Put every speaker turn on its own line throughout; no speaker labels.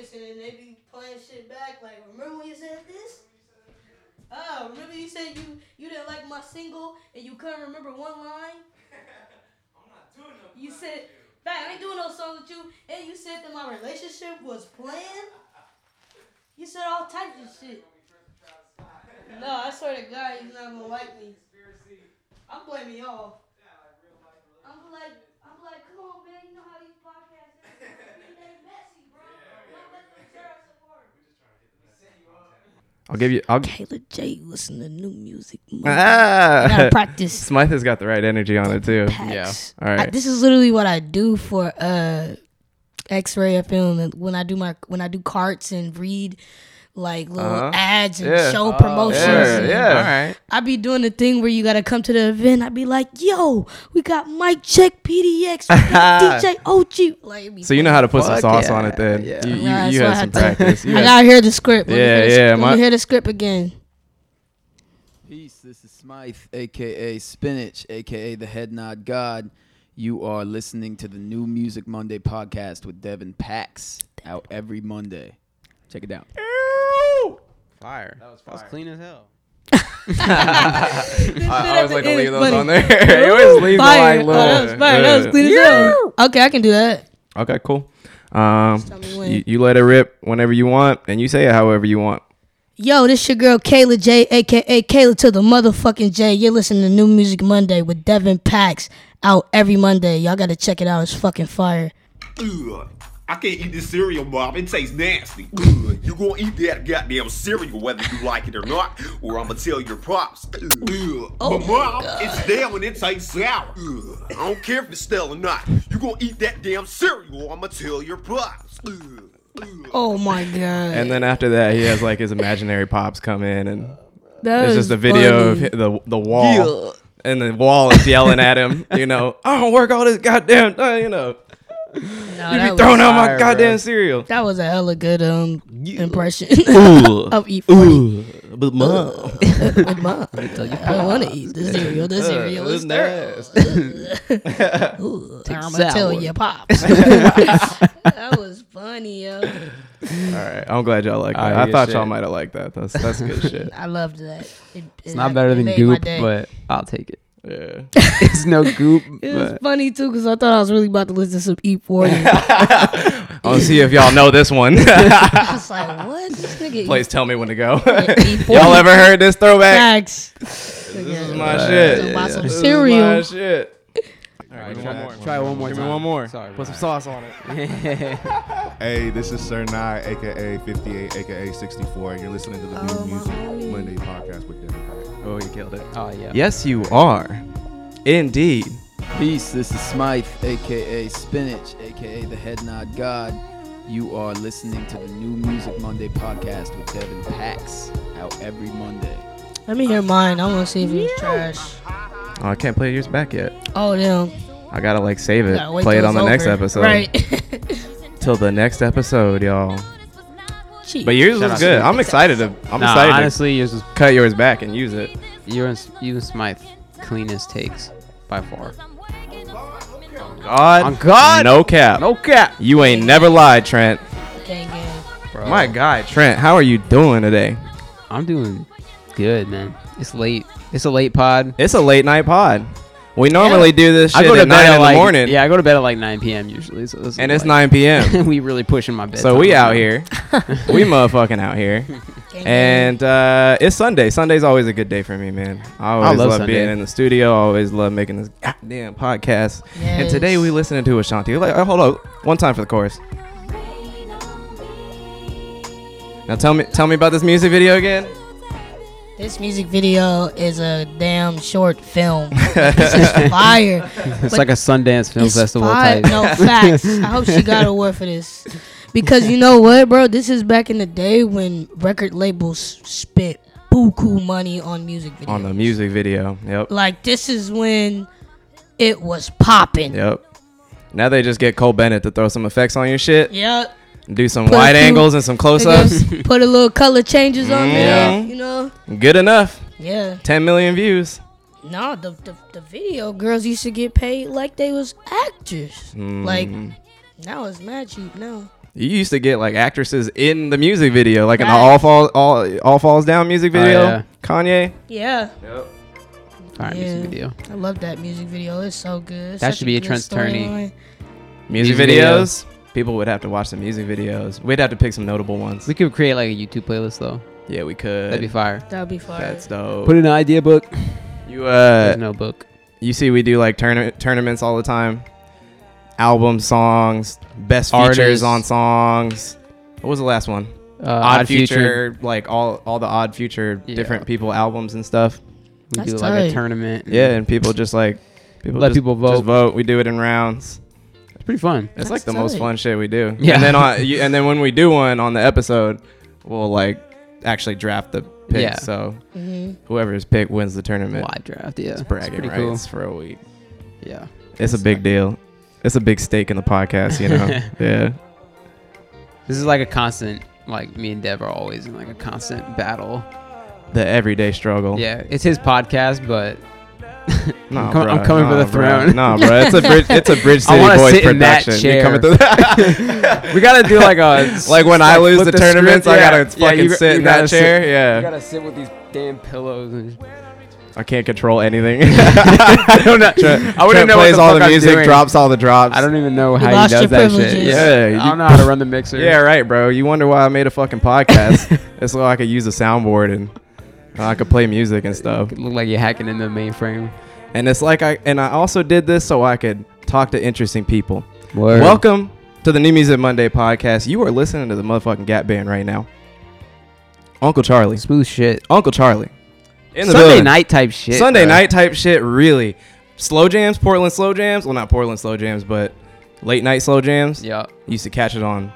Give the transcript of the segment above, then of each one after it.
this and they be playing shit back. Like, remember when you said this? Oh, remember you said you you didn't like my single and you couldn't remember one line? I'm not doing no. You said, "Back, I ain't doing no songs with you," and you said that my relationship was planned. You said all types of shit. No, I swear to God, he's not gonna like me. I'm blaming y'all. I'm like, come on, man. You know how these podcasts are. They messy, bro. Don't let them tear us apart.
I'll give you. I'll.
Kayla J, listen to new music. I gotta
Ah.
practice.
Smythe has got the right energy on it too.
packs.
All
I, this is literally what I do for uh X-Ray FM when I do my when I do carts and read like little
Uh-huh.
ads and
Yeah.
show
Oh,
promotions.
yeah,
and
yeah.
All right.
I be doing the thing where you gotta come to the event. I'd be like, yo, we got Mike Check PDX, DJ OG. Like,
So you know how to put some sauce
yeah,
on it then.
yeah.
You, you,
Yeah, that's
you had
I
some
had to-
practice. You
I gotta hear the script. Let me
Yeah,
hear the,
yeah,
Let
my-
me hear the script again.
Peace. This is Smythe, aka Spinach, aka the Head Nod God. You are listening to the New Music Monday podcast with Devin Pax out every Monday. Check it out.
Fire. That was,
fire.
clean as hell.
I, I always like to leave those
funny.
on there. you always leave the
Fire.
like
Oh,
little.
that was fire. That was clean as hell. Okay, I can do that.
Okay, cool. Um,
tell me when.
you, you let it rip whenever you want, and you say it however you want.
Yo, this your girl Kayla J, aka Kayla to the motherfucking J. You're listening to New Music Monday with Devin Pax out every Monday. Y'all gotta check it out. It's fucking fire.
Ugh. I can't eat this cereal, Bob. It tastes nasty. Ugh. You gonna eat that goddamn cereal whether you like it or not, or I'm gonna tell your pops. Ugh. Oh but Mom, it's stale and it tastes sour. Ugh. I don't care if it's stale or not. You gonna eat that damn cereal, or I'm gonna tell your pops. Ugh. Ugh.
Oh my god.
And then after that, he has like his imaginary pops come in, and
That
it's
was
just a video
funny.
of the the wall, and the wall is yelling at him. You know, I don't work all this goddamn time. You know,
No,
you be throwing out my goddamn
bro.
cereal.
that was a hella good um impression of E40.
but mom,
With mom. I don't want to eat the cereal. The cereal is Ooh, I'm gonna tell
sour.
you, pops. that was funny, yo.
All right, I'm glad y'all like that.
Alright,
I
good
thought y'all
shit.
might have liked that. That's that's good shit.
I loved that. It,
It's not better than goop, but I'll take it.
Yeah.
It's no goop,
It was
but
funny too because I thought I was really about to listen to some E40.
I'll see if y'all know this one.
I was like, what? This nigga
Please tell me when to go.
E40
y'all ever heard this throwback?
facts.
This is my shit.
So buy some
This is my shit. All right,
try-
one more.
try one more
Give me one more.
Sorry,
Put some sauce on it.
Hey, this is Sir Nye, aka 58, aka 64, and you're listening to the
Oh,
New Music. Monday podcast with Devin Pack.
Oh, you killed it.
oh yeah.
Yes, you are. Indeed.
Peace. This is Smythe, aka Spinach, aka the Head Nod God. You are listening to the New Music Monday podcast with Devin Pax out every Monday.
Let me hear mine. I want to see if it's trash.
Oh, I can't play yours back yet.
Oh damn!
I gotta like save it. Play it on the
it's
next episode.
Right.
Till the next episode, y'all.
Cheap.
But yours
Shout
was
out
good.
to-
I'm excited to. I'm
Nah,
excited
honestly, yours was
to cut yours back and use it.
yours you and Smythe cleanest takes by far.
God.
On God.
No cap.
No cap,
You ain't never lied, Trent.
gang gang.
bro.
My God, Trent. How are you doing today?
I'm doing good, man. It's late. It's a late pod.
It's a late night pod. We normally do this shit
I go to
at
bed
nine
at
in
like
the morning.
yeah. I go to bed at like 9 p.m. usually, so this is
And it's
like-
9 p.m.
we really pushing my bed.
so we out here. we motherfucking out here.
gang, gang.
And uh, it's Sunday. Sunday's always a good day for me, man. I always
love
love,
Sunday.
being in the studio. I always love making this goddamn podcast. And today
Yes.
we listening to Ashanti. Like, oh, hold up, one time for the chorus. Now tell me, tell me about this music video again.
This music video is a damn short film. this is fire.
It's
But
like a Sundance Film Festival
fire.
type.
No facts. I hope she got an award for this. Because you know what, bro? This is back in the day when record labels spent buku money on music videos.
On the music video. Yep.
Like this is when it was popping.
Yep. Now they just get Cole Bennett to throw some effects on your shit,
Yep.
Do some
Put
wide
few-
angles and some close-ups.
Put a little color changes on there. You know?
Good enough.
Yeah.
10 million views.
No, the, the the video girls used to get paid like they was actors. Like
Mm.
now it's mad cheap now.
You used to get like actresses in the music video, like in the All Falls All All Falls Down music
Oh,
video.
yeah.
Kanye.
Yeah,
Fire
Yeah.
music video.
I love that music video. It's so good.
That
such
should be a
good
Trent's tourney.
Music,
Music video.
videos. People would have to watch the music videos. We'd have to pick some notable ones.
We could create like a YouTube playlist though.
Yeah, we could.
That'd be fire.
That would be fire.
That's dope.
Put in an idea book.
you uh,
There's no book.
you see, we do like tournament tournaments all the time. Album songs, best features
Artists.
on songs. What was the last one?
Uh,
odd, future, like all all the odd future
Yeah.
different people albums and stuff.
We
That's
do like a
tight.
tournament.
Yeah, and people just like people
Let
just,
people
Just
vote.
vote. We do it in rounds.
It's pretty fun.
It's
That's
like the most fun shit we do.
Yeah.
And then on you, and then when we do one on the episode, we'll like actually draft the picks.
Yeah.
So
hmm
whoever is picked wins the tournament.
Live draft. Yeah.
It's bragging
pretty cool.
for a week.
Yeah.
It's a big deal. It's a big stake in the podcast, you know. yeah.
This is like a constant. Like me and Dev are always in like a constant battle.
The everyday struggle.
Yeah, it's his podcast, but
Nah,
I'm, com- I'm
bruh,
coming for the
bruh.
throne.
No, bro. It's a bridge. It's a bridge
I
city
wanna
boys
sit in that
production. You
chair.
coming through that?
we gotta do like a
like when I lose
flip
the, tournaments,
script.
I gotta
Yeah,
fucking
you-
sit
you
in that
gotta sit-
chair.
You
yeah.
gotta sit with these damn pillows. And
I can't control anything.
I don't know.
Trent,
I wouldn't
Trent
know what
plays
the
all
fuck
the
I'm
music,
doing.
drops all the drops.
I don't even know how
lost
he does that shit.
privileges.
Yeah,
I
you-
don't know how to run the mixer.
Yeah, right, bro. You wonder why I made a fucking podcast? it's so I could use a soundboard and I could play music and stuff.
It look like you're hacking in the mainframe.
And it's like I and I also did this so I could talk to interesting people.
Word.
Welcome to the New Music Monday podcast. You are listening to the motherfucking Gap Band right now. Uncle Charlie.
Smooth shit.
Uncle Charlie. In the
Sunday
building.
night type shit.
Sunday
bro.
night type shit, really. Slow jams, Portland slow jams. Well, not Portland slow jams, but late night slow jams.
Yeah.
Used to catch it on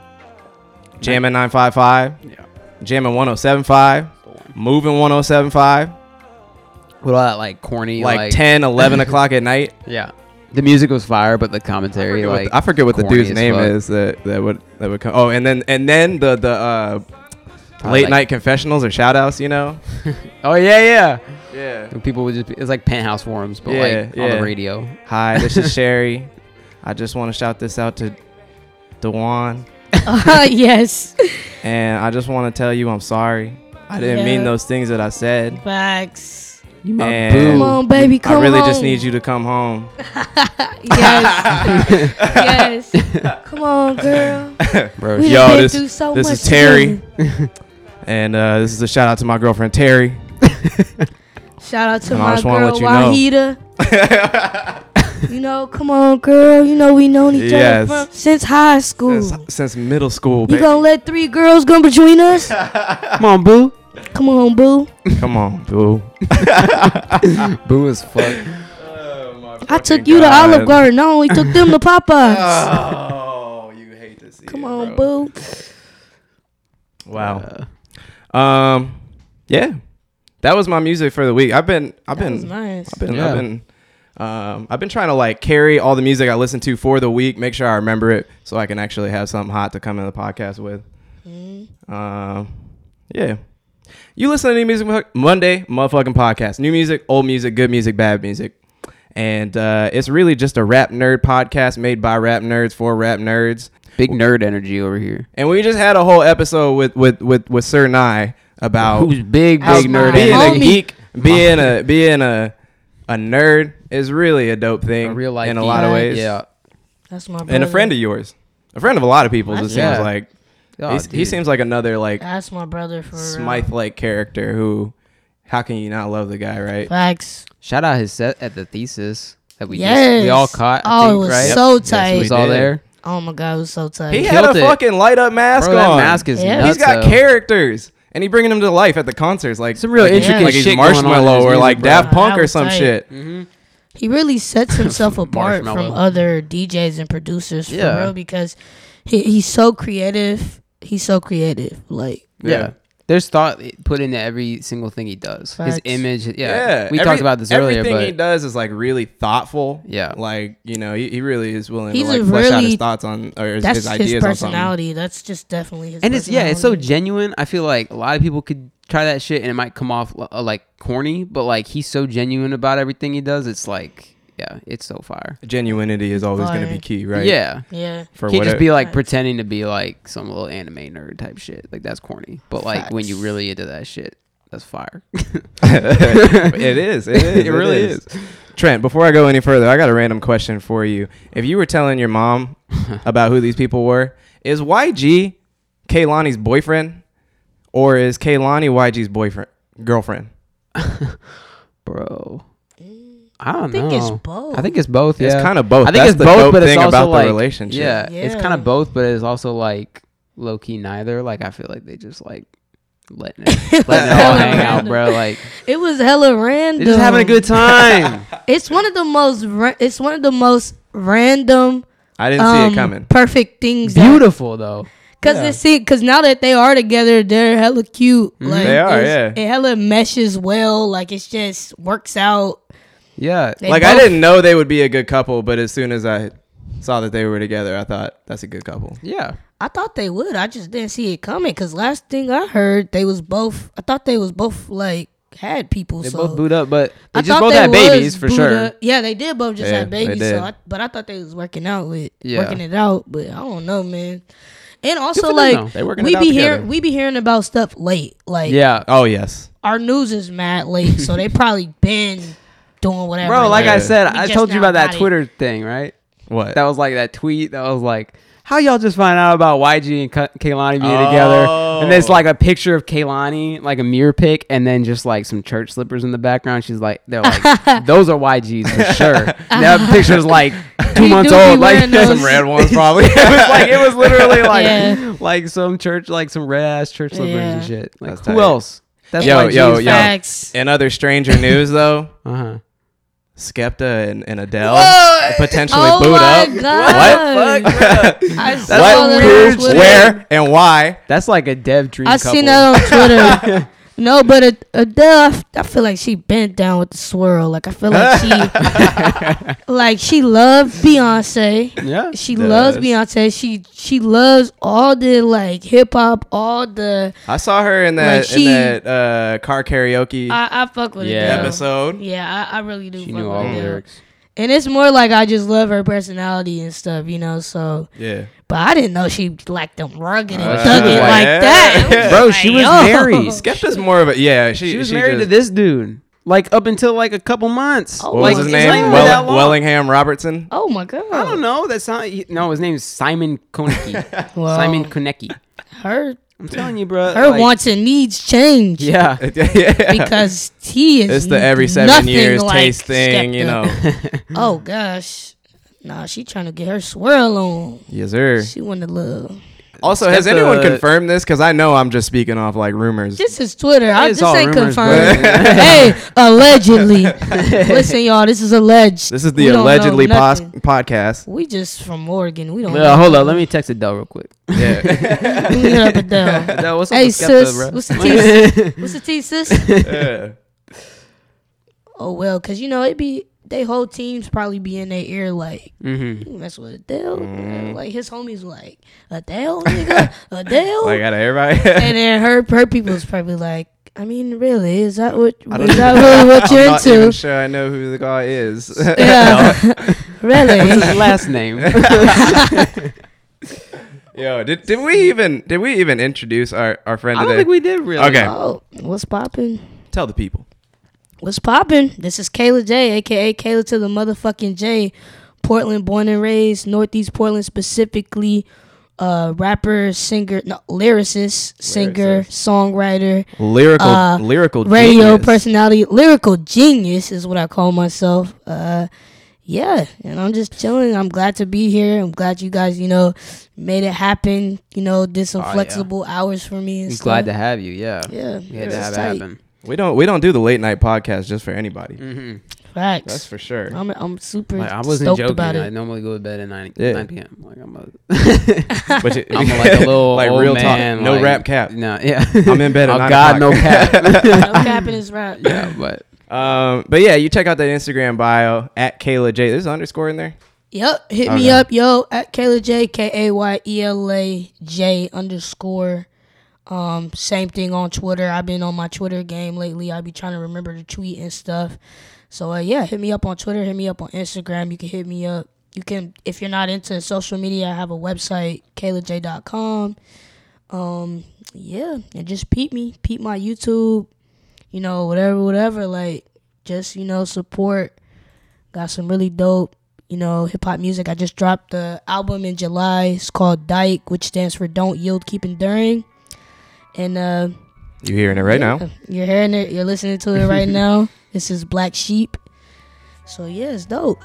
Jammin' 955,
Yeah.
Jammin' 1075, Moving 1075,
What all that like corny
like,
like,
10, 11 o'clock at night.
Yeah. The music was fire, but the
I
commentary
forget, what,
like
the- I forget what the
corny
dude's
as
name
fuck.
is that, that would that would come. Oh, and then and then the the uh,
Uh,
late
like-
night confessionals or shout outs, you know?
Oh yeah, yeah.
Yeah.
And people would just be, it's like penthouse forums, but
Yeah,
like on
yeah.
the radio.
Hi, this is Sherry. I just want to shout this out to Dewan.
Uh, yes.
And I just want to tell you I'm sorry. I didn't mean those things that I said.
Facts.
You my
And-
boo.
Come on, baby. Come on.
I really
on.
just need you to come home.
yes. yes. Come on, girl.
Bro,
We
Yo,
been
this-
through so
this is Terry. And uh, this is a shout out to my girlfriend Terry.
Shout out to
And
my girl
let you know.
Wahida. You know, come on, girl. You know we known each
Yes.
other from, since high school.
since, since middle school,
you
baby.
gonna let three girls go between us?
Come on, boo.
Come on, boo.
Come on, boo.
Boo as fuck.
I took you to Olive Garden. I only took them to Popeyes.
Oh, you hate to see
Come
it,
on,
bro.
boo.
Wow. Um, yeah, that was my music for the week. I've been, I've
That
been,
nice.
I've been,
Yeah.
I've been, um, I've been trying to like carry all the music I listen to for the week, make sure I remember it, so I can actually have something hot to come in the podcast with.
Mm-hmm.
Um, yeah. You listen to New Music Monday, motherfucking podcast. New music, old music, good music, bad music. And uh, it's really just a rap nerd podcast made by rap nerds for rap nerds.
Big nerd energy over here.
And we just had a whole episode with with with, with Sir Nye about
Who's big, big nerd
being a geek, being a being a a nerd is really a dope thing
A real life
in a
geek.
lot of ways.
Yeah.
That's my brother.
And a friend of yours, a friend of a lot of people's. It
That's-
seems
Yeah.
like
Oh,
He's- he seems like another like
That's my brother for real.
Smythe like character who. How can you not love the guy, right?
Facts.
Shout out his set at the thesis that we
yes.
just, we all caught. I
oh,
think,
it was
right?
so
Yes,
tight.
It
we
was all there.
oh my god, it was so tight.
He
He
had a
it.
fucking light up mask
Bro,
on.
that mask is
Yeah.
nuts.
He's got
though.
characters, and he bringing them to life at the concerts, like
Some real
like,
intricate
like he's
shit going on in Marshmello
or
music,
like
bro.
Daft Punk or some
tight.
shit.
Mm-hmm.
he really sets himself apart from other DJs and producers for
Yeah.
real because he, he's so creative. He's so creative. Like
Yeah. There's thought put into every single thing he does.
Facts.
His image, yeah.
Yeah,
we
every-
talked about this earlier,
Everything
but
he does is like really thoughtful.
Yeah.
like you know, he, he really is willing
He's
to like
a
flesh out his
really-
thoughts on or his,
that's
his
his,
ideas on something.
personality. That's just definitely his.
and it's yeah, it's so genuine. I feel like a lot of people could try that shit and it might come off uh, like corny, but like he's so genuine about everything he does. It's like yeah, it's so fire.
Genuinity is always going to be key, right?
Yeah.
Yeah.
For
Can't just be like
Facts.
pretending to be like some little anime nerd type shit. Like that's corny. But like when you
Facts.
really into that shit, that's fire.
it is. It is.
It really is.
Trent, before I go any further, I got a random question for you. If you were telling your mom about who these people were, is YG Kehlani's boyfriend, or is Kehlani YG's boyfriend girlfriend?
Bro. I don't
I think
know.
it's both.
I think it's both. Yeah.
It's kind of both.
I think
That's
it's
the
both,
dope
but it's
thing
also
about
like
the relationship.
Yeah, it's kind of both, but it's also like low key neither. Like I feel like they just like letting it, letting it all
hella
hang out, bro. Like
It was hella random.
they're just having a good time.
It's one of the most. Ra- it's one of the most random.
I didn't see
um,
it coming.
Perfect things.
Beautiful though.
Because
Yeah.
see, because now that they are together, they're hella cute. Like
They are, yeah.
It hella meshes well. Like it just works out.
Yeah.
They
Like I
both-
didn't know they would be a good couple, but as soon as I saw that they were together, I thought that's a good couple.
Yeah.
I thought they would. I just didn't see it coming. Cause last thing I heard, they was both. I thought they was both like had people.
They
so
both boot up, but they
I
just
thought
both
they
had
was
babies for sure.
Buddha- Yeah, they did both just
Yeah,
had
they
babies.
did.
So, I, but I thought they was working out with
Yeah.
working it out. But I don't know, man. And also,
for them,
like.
They working
we
it out
be
together.
hearing we be hearing about stuff late. Like
Yeah.
Oh yes.
our news is mad late, so they probably been doing whatever.
Bro, like I said,
We
I
just
told you
now
about that
got it.
Twitter thing, right?
What?
That was like that tweet that was like, how y'all just find out about YG and Ka- Kehlani being together? And it's
Oh.
like a picture of Kehlani, like a mirror pic, and then just like some church slippers in the background. She's like, they're like, those are YGs for sure. that picture's like two months
do be
old. Like
wearing those.
some red ones probably.
it was like it was literally like
Yeah.
like some church, like some red ass church slippers and
Yeah.
shit. Like
That's
who
tight.
else? That's
Yo,
YGs.
yo, yo.
Facts.
In other stranger news though,
Uh huh.
Skepta and, and Adele
What?
potentially
Oh
boot
my
up.
God.
What? Fuck, That's
What?
that
Who?
on Twitter.
Where and why?
That's like a dev dream.
I
couple.
seen that on Twitter. no, but a, a duff, I feel like she bent down with the swirl. Like I feel like she, like she loved Beyonce.
Yeah.
She
Does.
loves Beyonce. She she loves all the like hip hop, all the.
I saw her in that
Like, she-
in that uh, car karaoke
I, I fuck with
Yeah.
Adele.
episode.
Yeah, I, I really do.
She
fuck
knew
with
all the
Adele.
lyrics.
and it's more like I just love her personality and stuff, you know. So,
Yeah.
But I didn't know she liked them rugged and
Uh,
thug it
yeah.
like that.
Bro,
like,
she was
yo.
married.
Skepta's more of a yeah. She,
She was
she
married
just,
to this dude, like up until like a couple months.
Oh,
What
like,
was his name?
not
Well- Wellingham Robertson.
Oh my god!
I don't know. That's not. he- No, his name is Simon Konecki.
Well,
Simon Konecki.
her
I'm telling you, bro.
her
like-
wants and needs change.
Yeah.
yeah.
because he is.
it's the every seven
nothing
years
like
taste thing, you
Skepta.
know.
Oh gosh, nah, she trying to get her swirl on.
yes, sir.
She want to love.
Also, has
Skepta-
anyone confirmed this? Because I know I'm just speaking off like rumors.
This is Twitter. I,
is
this
all
ain't
rumors,
confirmed. hey, allegedly. Listen, y'all, this is alleged.
This is
We
the
don't know
allegedly pos-
nothing.
podcast.
We just from Oregon. We don't.
Well,
know.
hold on. Let me text Adele real quick.
Yeah.
Let hit up Adele.
Adele, what's up
Hey
with Skepta,
sis,
bro?
what's the tea? What's the tea, sis?
yeah.
Oh well, cause you know it be they whole teams probably be in their ear like
mm-hmm.
you mess with Adele. Like his homies like Adele, nigga, Adele.
Like out of everybody.
and then her her people's probably like, I mean, really, is that what
I
is that really what
I'm
you're
not even
into?
sure I know who the guy is.
Yeah, really.
What's his last name?
Yo, did, did we even did we even introduce our, our friend
I
today?
don't think we did really.
Okay.
Oh, what's popping?
Tell the people.
What's poppin'? This is Kayla J, aka Kayla to the motherfucking J. Portland, born and raised, Northeast Portland specifically. Uh, rapper, singer, no, lyricist, singer, songwriter,
Lyrical
Uh,
lyrical
radio
genius.
personality, lyrical genius is what I call myself. Uh, yeah, and I'm just chilling. I'm glad to be here. I'm glad you guys, you know, made it happen. You know, did some
Oh, yeah.
flexible hours for me. And
glad to have you. Yeah.
Yeah, yeah,
to have it happen.
We don't we don't do the late night podcast just for anybody.
Mm-hmm.
Facts.
That's for sure.
I'm I'm super
Like, I wasn't
stoked
joking.
about
I normally go to bed at 9,
Yeah.
9 p.m. Like I'm a,
But you-
I'm like a little
like
old
real
man,
talk. No
like-
rap cap.
No, yeah.
I'm in bed at
oh
nine
God, no cap.
no capping is rap.
yeah, but
Um, but yeah, you check out that Instagram bio at Kayla J. There's an underscore in there.
Yep. Hit
Okay.
me up, yo, at Kayla J, K A Y E L A J underscore. Um, same thing on Twitter. I've been on my Twitter game lately. I be trying to remember to tweet and stuff. So uh, yeah, hit me up on Twitter, hit me up on Instagram. You can hit me up. You can if you're not into social media, I have a website, kaylaj.com. Um, yeah, and just peep me, peep my YouTube, you know, whatever, whatever. Like, just you know, support. Got some really dope, you know, hip hop music. I just dropped the album in July. It's called Dyke, which stands for Don't Yield, Keep Enduring. And uh,
You hearing it right now?
You're hearing it. You're listening to it right now. This is Black Sheep. So yeah, it's dope.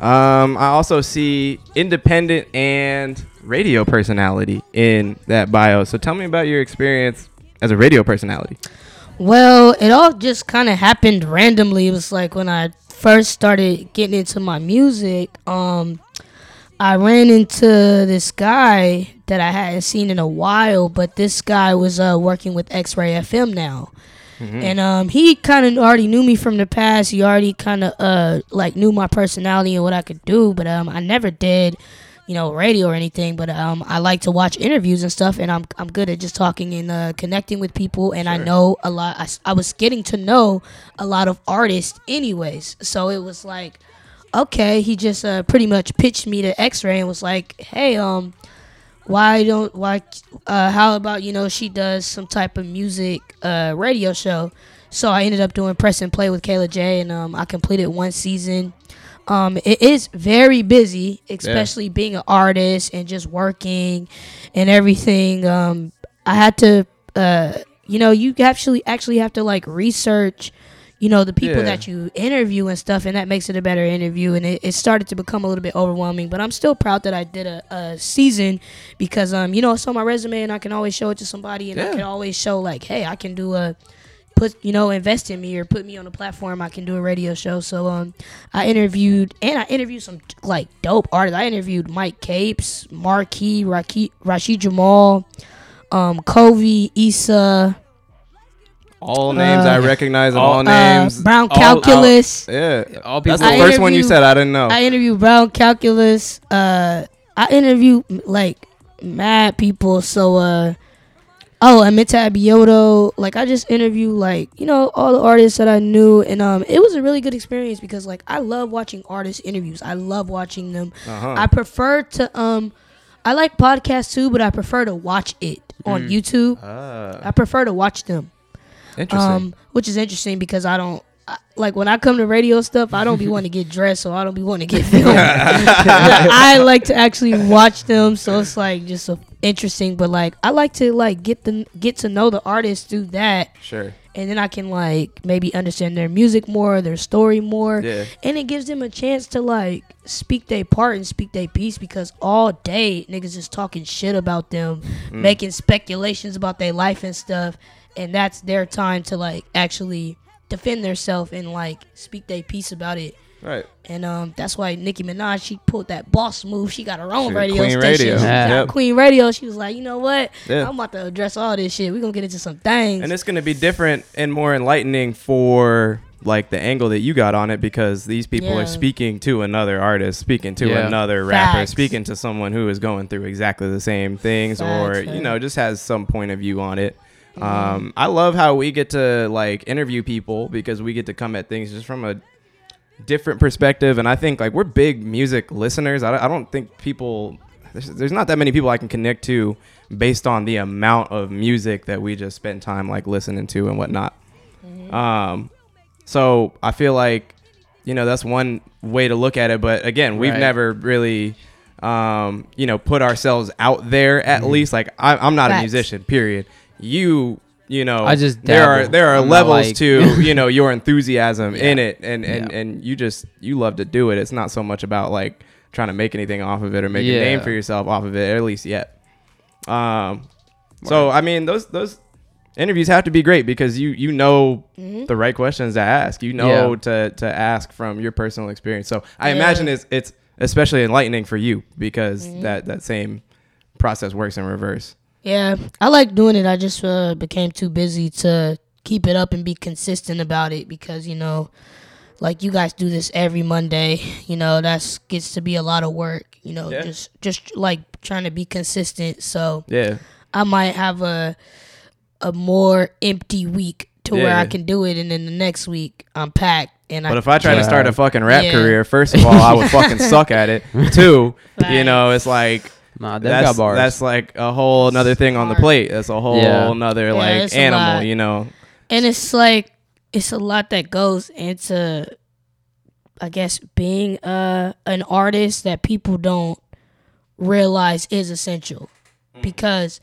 Um, I also see independent and radio personality in that bio. So tell me about your experience as a radio personality.
Well, it all just kind of happened randomly. It was like when I first started getting into my music, um, I ran into this guy that I hadn't seen in a while, but this guy was uh, working with X Ray FM now. And um, he kind of already knew me from the past. He already kind of uh, like knew my personality and what I could do, but um, I never did, you know, radio or anything. But um, I like to watch interviews and stuff, and I'm I'm good at just talking and uh, connecting with people. And I know a lot. I was getting to know a lot of artists, anyways. So it was like, okay, he just uh, pretty much pitched me to X-Ray and was like, hey, um, why don't why uh, how about you know she does some type of music uh, radio show? So i ended up doing press and play with kayla j and um, i completed one season. Um, it is very busy especially being an artist and just working and everything. Um, i had to uh, you know you actually actually have to like research you know the people
Yeah.
that you interview and stuff and that makes it a better interview and it, it started to become a little bit overwhelming but i'm still proud that i did a, a season because um you know it's on my resume and i can always show it to somebody and i can always show like hey i can do a put you know invest in me or put me on a platform i can do a radio show. So um i interviewed and i interviewed some like dope artists. I interviewed mic capes marquis rashid jamal um Covey, Issa,
All names I
Uh,
recognize and
all-
all
uh,
names.
Brown
all-
Calculus.
yeah.
All
That's
people.
the
I
first one you said. I didn't know.
I interviewed Brown Calculus. Uh, I interviewed like mad people. So, uh, oh, Amenta Abioto. Like, I just interviewed like you know all the artists that I knew, and um, it was a really good experience because like I love watching artist interviews. I love watching them.
Uh-huh.
I prefer to um, I like podcasts too, but I prefer to watch it on YouTube.
Ah,
I prefer to watch them.
Interesting.
Um, which is interesting because I don't I, like when I come to radio stuff. I don't be wanting to get dressed, so I don't be wanting to get filmed. I like to actually watch them, so it's like just so interesting. But like I like to like get the get to know the artist through that,
sure.
and then I can like maybe understand their music more, their story more,
Yeah.
and it gives them a chance to like speak their part and speak their piece because all day niggas just talking shit about them,
Mm.
making speculations about their life and stuff, and that's their time to like actually defend themselves and like speak their piece about it.
Right.
And um, that's why Nicki Minaj she pulled that boss move. She got her own
She-
radio
Queen
station.
Radio.
She got
Yep.
Queen Radio. She was like, you know what?
Yeah.
I'm about to address all this shit. We're gonna get into some things.
And it's going to be different and more enlightening for like the angle that you got on it because these people
Yeah.
are speaking to another artist, speaking to
Yeah.
another rapper,
Facts.
speaking to someone who is going through exactly the same things or
Facts,
you know just has some point of view on it.
Mm-hmm.
Um, I love how we get to like interview people because we get to come at things just from a different perspective and I think like we're big music listeners. I, don't- I don't think people there's, there's not that many people I can connect to based on the amount of music that we just spend time like listening to and whatnot. Um, so I feel like you know that's one way to look at it. But again, we've
Right.
never really um, you know put ourselves out there at least. Like I, I'm not a musician. Period. You you know
I just
there are there are levels
like-
to you know your enthusiasm in it and and
Yeah.
and you just you love to do it. It's not so much about like trying to make anything off of it or make a name for yourself off of it at least yet. Um, so I mean those those interviews have to be great because you you know
Mm-hmm.
the right questions to ask. You know
Yeah.
to to ask from your personal experience. So I
Yeah.
imagine it's it's especially enlightening for you because
Mm-hmm.
that that same process works in reverse.
Yeah, I like doing it. I just uh, became too busy to keep it up and be consistent about it because you know, like you guys do this every Monday. You know, that's gets to be a lot of work. You know,
Yeah.
just just like trying to be consistent. So
Yeah.
I might have a a more empty week to where I can do it, and then the next week I'm packed and I.
But if I tried to start a fucking rap
Yeah.
career, first of all, I would fucking suck at it. Two, you know, it's like
Nah, they
that's
got bars.
that's like a whole another thing on the plate. That's a whole
Yeah.
another
Yeah,
like
it's a
animal,
lot.
you know.
and it's like it's a lot that goes into i guess being uh an artist that people don't realize is essential because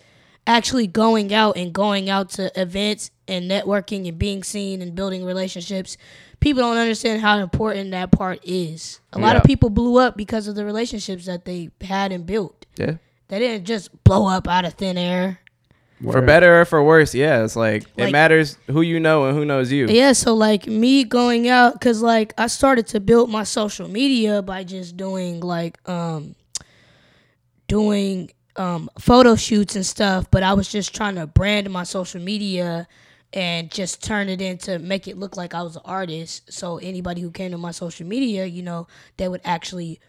actually going out and going out to events and networking and being seen and building relationships people don't understand how important that part is a lot of
Yeah.
people blew up because of the relationships that they had and built
Yeah.
they didn't just blow up out of thin air
For better or for worse, yeah. It's like, it
Like-
matters who you know and who knows you.
Yeah, so like me going out, cause like I started to build my social media by just doing like um doing um photo shoots and stuff, but I was just trying to brand my social media and just turn it into make it look like I was an artist. So anybody who came to my social media, you know, they would actually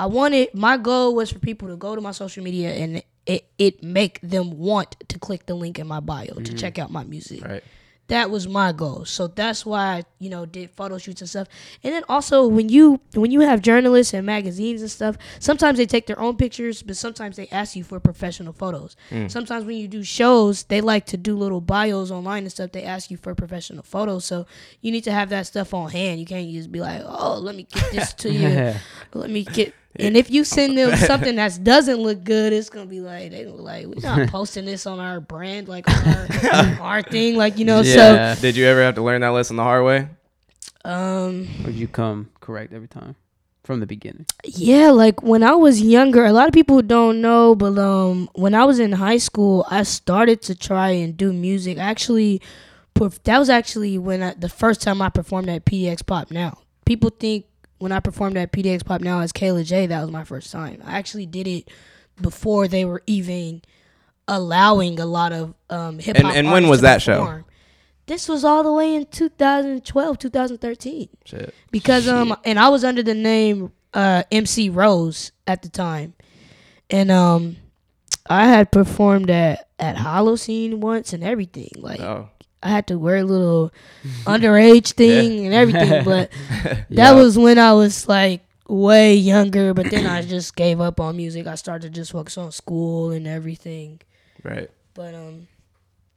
I wanted my goal was for people to go to my social media and it, it make them want to click the link in my bio to mm-hmm. check out my music
Right.
that was my goal. So that's why I, you know, did photo shoots and stuff. And then also when you when you have journalists and magazines and stuff, sometimes they take their own pictures, but sometimes they ask you for professional photos. Mm. Sometimes when you do shows, they like to do little bios online and stuff. They ask you for professional photos. So you need to have that stuff on hand. You can't just be like, "Oh, let me get this to you. let me get and if you send them something that doesn't look good, it's gonna be like they look like we're not posting this on our brand, like on our, our thing, like you know.
Yeah.
Did you ever have to learn that lesson the hard way?
Um,
Or you come correct every time from the beginning.
yeah, like when I was younger, a lot of people don't know, but um, when I was in high school, I started to try and do music. Actually, that was actually when I, the first time I performed at PDX Pop. Now people think when I performed at PDX Pop now as Kayla J, that was my first time. I actually did it before they were even allowing a lot of um, hip hop.
And- and when was that show?
show? This was all the way in 2012, 2013
Shit.
because um and I was under the name uh MC Rose at the time. And um I had performed at at Holocene once and everything. Like
Oh.
I had to wear a little underage thing and everything, but that
Yeah.
was when I was like way younger, but then I just gave up on music. I started to just focus on school and everything.
Right.
But um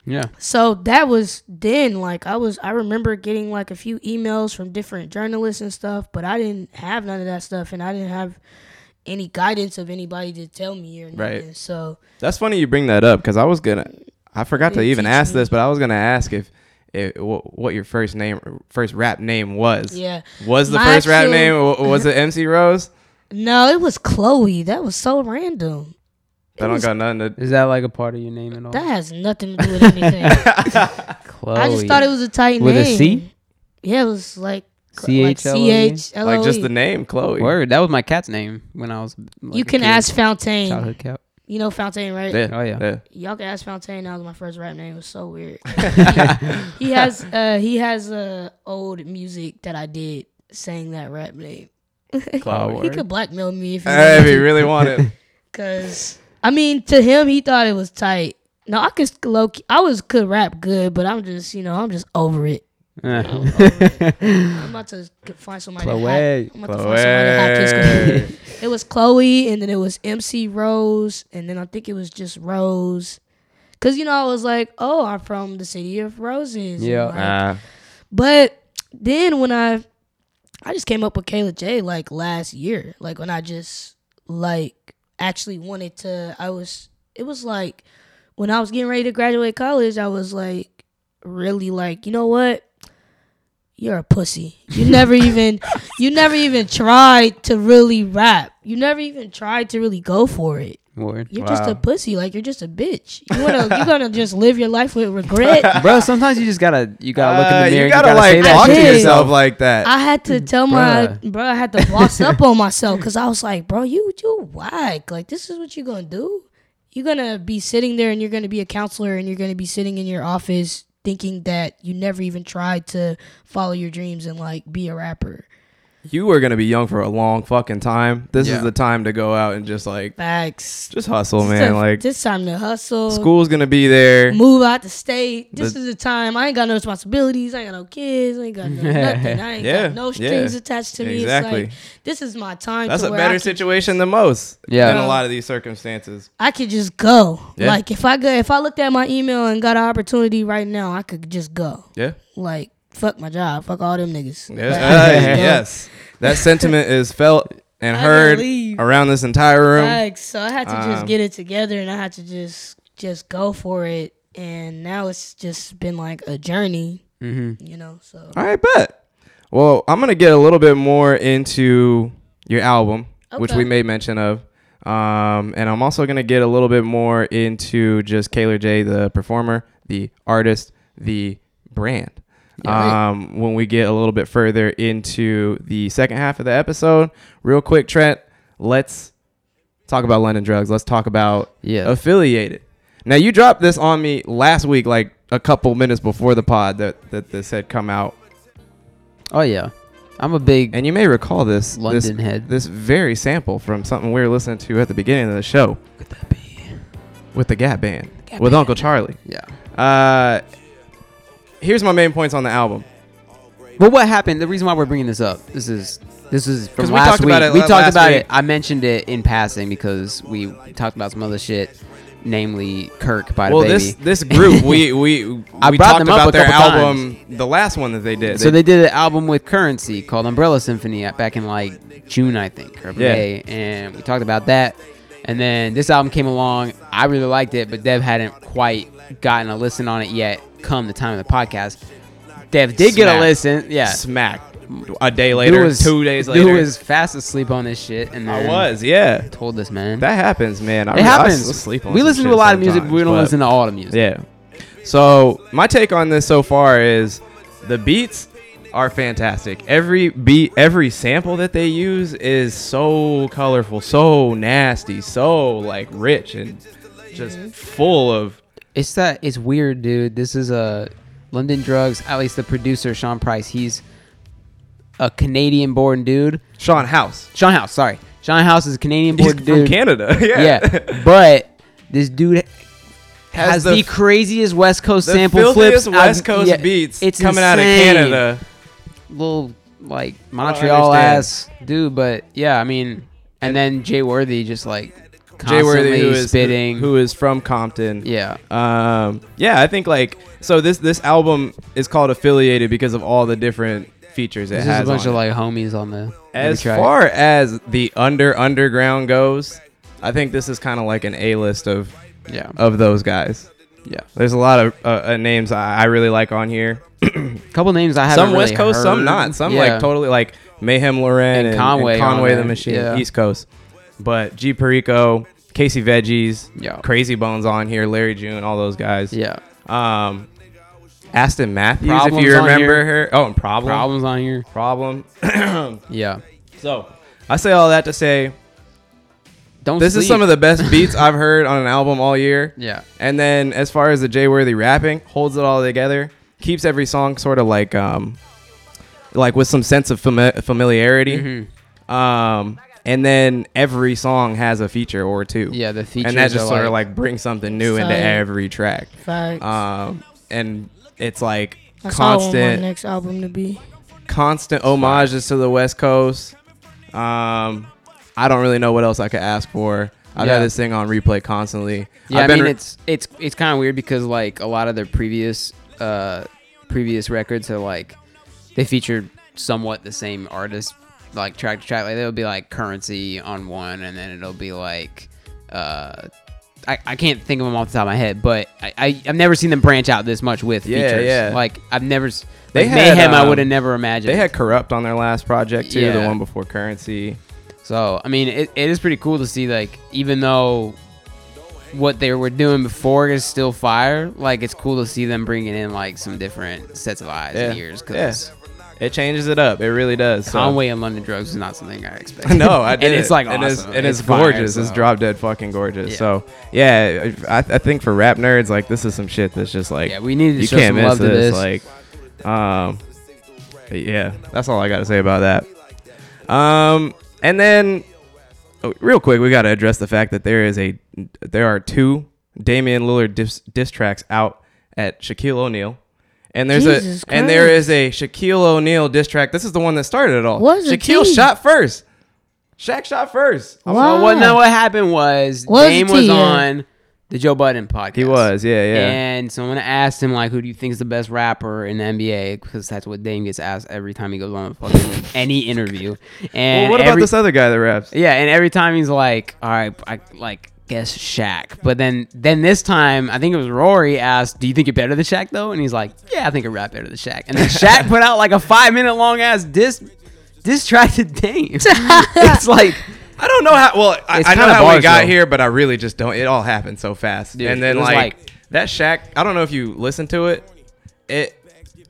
Yeah.
so that was then like I was I remember getting like a few emails from different journalists and stuff, but I didn't have none of that stuff and I didn't have any guidance of anybody to tell me or nothing.
Right.
So
That's funny you bring that up because I was gonna, I forgot to even ask
me.
this, but I was gonna ask if, if what, what your first name, first rap name was.
yeah.
Was the
My
first rap
actual-
name was it MC Rose?
No, it was Chloe. That was so random.
That don't got nothing to.
Is that like a part of your name at all?
That has nothing to do with anything.
Chloe.
I just thought it was a tight
With a
name.
C?
Yeah, it was like
C H L O E.
like
H L O
C? H L O
Like just the name, Chloe.
Word. That was my cat's name when I was. Like,
You
a
can
kid.
ask Fontaine.
Childhood cat.
You know Fontaine, right?
Yeah.
Oh, yeah.
yeah.
Y'all can ask Fontaine. That was my first rap name. It was so weird. he has uh he has uh old music that I did saying that rap name.
Chloe.
he could blackmail me if he
Hey, if he really wanted.
Cause I mean, to him, he thought it was tight. No, I could low. I was could rap good, but I'm just you know I'm just over it. I'm about to find somebody. To
Chloe.
hack, I'm about to find somebody to hack his computer. It was Chloe, and then it was MC Rose, and then I think it was just Rose. Cause you know I was like, oh, I'm from the city of roses.
Yeah.
like,
Ah,
but then when I I just came up with Kayla J like last year. Like when I just like actually wanted to I was it was like when I was getting ready to graduate college, I was like really like, you know what? You're a pussy. You never even you never even tried to really rap. You never even tried to really go for it.
Word.
You're just a pussy. Like you're just a bitch. You wanna you're gonna just live your life with regret.
Bro, sometimes you just gotta you gotta look in
uh,
the mirror.
you
and
gotta,
say
like
that
talk to yourself like that.
I had to tell my bro. I had to boss up on myself because I was like, bro, you you whack. Like this is what you're gonna do. You're gonna be sitting there and you're gonna be a counselor and you're gonna be sitting in your office thinking that you never even tried to follow your dreams and like be a rapper.
You are gonna be young for a long fucking time. This
Yeah.
is the time to go out and just like
Facts.
just hustle,
This
man.
time-
Like
this time to hustle.
school's gonna be there.
Move out the state. This
The-
is the time. I ain't got no responsibilities. I ain't got no kids. I ain't got no nothing. I ain't
Yeah,
got no strings
yeah.
attached to me.
Exactly.
It's like this is my time.
That's
to
a
where
better
I could,
situation than most.
Yeah.
In a lot of these circumstances.
I could just go.
Yeah.
Like if I go, if I looked at my email and got an opportunity right now, I could just go.
Yeah.
Like fuck my job. Fuck all them niggas. Like,
Uh, yes. That sentiment is felt and
I
heard around this entire room.
Facts. So I had to
Um,
just get it together and I had to just just go for it. And now it's just been like a journey,
Mm-hmm.
you know. So
All right, bet. Well, I'm gonna get a little bit more into your album, which we made mention of, um, and I'm also gonna get a little bit more into just Kayla J, the performer, the artist, the brand.
Yeah.
um, when we get a little bit further into the second half of the episode, real quick, Trent, let's talk about London Drugs. Let's talk about
Yeah.
affiliated. Now you dropped this on me last week, like a couple minutes before the pod that that this had come out.
Oh yeah, I'm a big
And you may recall this
London
this,
head.
this very sample from something we were listening to at the beginning of the show
Could that be?
with the Gap Band
Gap
with
Band.
Uncle Charlie.
Yeah.
Uh, here's my main points on the album.
But what happened? The reason why we're bringing this up, this is this is from
we
last
talked
week.
about it
we
la-
talked
last
about
week.
it. I mentioned it in passing because we talked about some other shit, namely Kirk by the
well,
baby.
this this group we we
I
we
brought
talked
them up
about
a
their
couple
album, the last one that they did.
so they did an album with Currency called Umbrella Symphony at- back in like June, I think, or
Yeah.
May, and we talked about that. And then this album came along. I really liked it, but Dev hadn't quite gotten a listen on it yet. Come the time of the podcast, Dev did get a listen. Yeah,
smack a day
Dude
later,
was-
two days
Dude
later.
was fast asleep on this shit, and
I was, yeah.
told this man.
That happens, man. I,
it
I
happens.
still sleep on
we listen to a lot of music, but we don't
but-
listen to all the music.
Yeah. So my take on this so far is the beats are fantastic. Every beat, every sample that they use is so colorful, so nasty, so like rich and just mm-hmm. full of
It's that it's weird, dude. This is a London Drugs. At least the producer Sean Price. He's a Canadian-born dude.
Sean House.
Sean House, sorry. Sean House is a Canadian-born
from
dude.
From Canada. yeah.
yeah, but this dude
Has
has,
the
the, craziest West Coast
The
sample flips.
West
I've-
Coast
yeah,
beats
it's
coming out of. Canada.
Little like Montreal ass dude, but yeah, I mean, and then Jay Worthy just like
Jay Worthy, who is
spitting.
who is from Compton.
yeah,
Um, yeah, I think like so. This this album is called affiliated because of all the different features it
this
has.
a bunch of
it.
like homies on the
as far as the under underground goes, I think this is kind of like an A list of
yeah,
of those guys.
Yeah.
There's a lot of uh, uh, names I, I really like on here.
A couple names I haven't
Some West Coast, some not. Some
Yeah.
like totally like Meyhem Lauren
And
and,
Conway
and Conway the. Machine,
Yeah.
East Coast. But G Perico, Casey Veggies,
Yeah.
Crazy Bones on here, Larry June, all those guys.
Yeah,
Um, Aston Matthews,
Problems
if you remember her. Oh, and problem,
problems on here.
problem.
Yeah,
so I say all that to say
don't.
this is some of the best beats I've heard on an album all year.
Yeah,
And then as far as the Jay Worthy rapping, holds it all together, keeps every song sort of like um like with some sense of fami- familiarity.
Mhm.
Um and then every song has a feature or two.
yeah. The features
and that just sort
like,
of like brings something new into every track.
Facts.
Um and it's like
That's how I want my
constant
next album to be.
constant homages to the West Coast. Um I don't really know what else I could ask for. I've
Yeah.
had this thing on replay constantly.
Yeah,
I've
I
been
mean
re-
it's it's it's kind of weird because like a lot of their previous uh previous records are like they featured somewhat the same artist like track to track like they'll be like currency on one and then it'll be like uh I, I can't think of them off the top of my head, but I, I I've never seen them branch out this much with
Yeah,
features.
yeah.
Like I've never s-
They
like
had,
Meyhem I
um,
would have never imagined.
They had Corrupt on their last project too, the
Yeah.
one before Currency.
So I mean, it, it is pretty cool to see like even though what they were doing before is still fire, like it's cool to see them bringing in like some different sets of eyes and ears because
It changes it up. It really does. so-
Conway and London Drugs is not something I expected.
no, I did.
and it's like
and it's,
awesome.
and it's,
fire,
gorgeous. It's
so-
drop dead fucking gorgeous.
Yeah.
So yeah, I, I think for rap nerds, like this is some shit that's just like
Yeah, we need to
you
show
can't
some
miss
love to
this.
this.
Like, um, yeah, that's all I got to say about that. Um, and then oh, real quick, we got to address the fact that there is a there are two Damian Lillard diss, diss tracks out at Shaquille O'Neal. And there's
Jesus
a and there
Christ.
is a Shaquille O'Neal diss track. This is the one that started it all.
What's the
Shaquille
T?
shot first. Shaq shot first.
So what? No, what happened was
What was
Dame
the
was
T, yeah?
on the Joe Budden podcast.
He was, yeah, yeah.
And someone asked him like, "Who do you think is the best rapper in the NBA?" Because that's what Dame gets asked every time he goes on fucking any interview. And
well, what about
every-
this other guy that raps?
Yeah, and every time he's like, "All right, I like guess Shaq," but then then this time I think it was Rory asked, "Do you think you're better than Shaq though?" And he's like, "Yeah, I think I rap better than Shaq." And then Shaq put out like a five minute long ass diss diss track to Dame. it's like.
I don't know how. Well, I,
It's
I know
kinda
how we
bars,
got
though.
here, but I really just don't. It all happened so fast.
Dude,
and then
it was
like,
like-
that Shaq. I don't know if you listen to it. It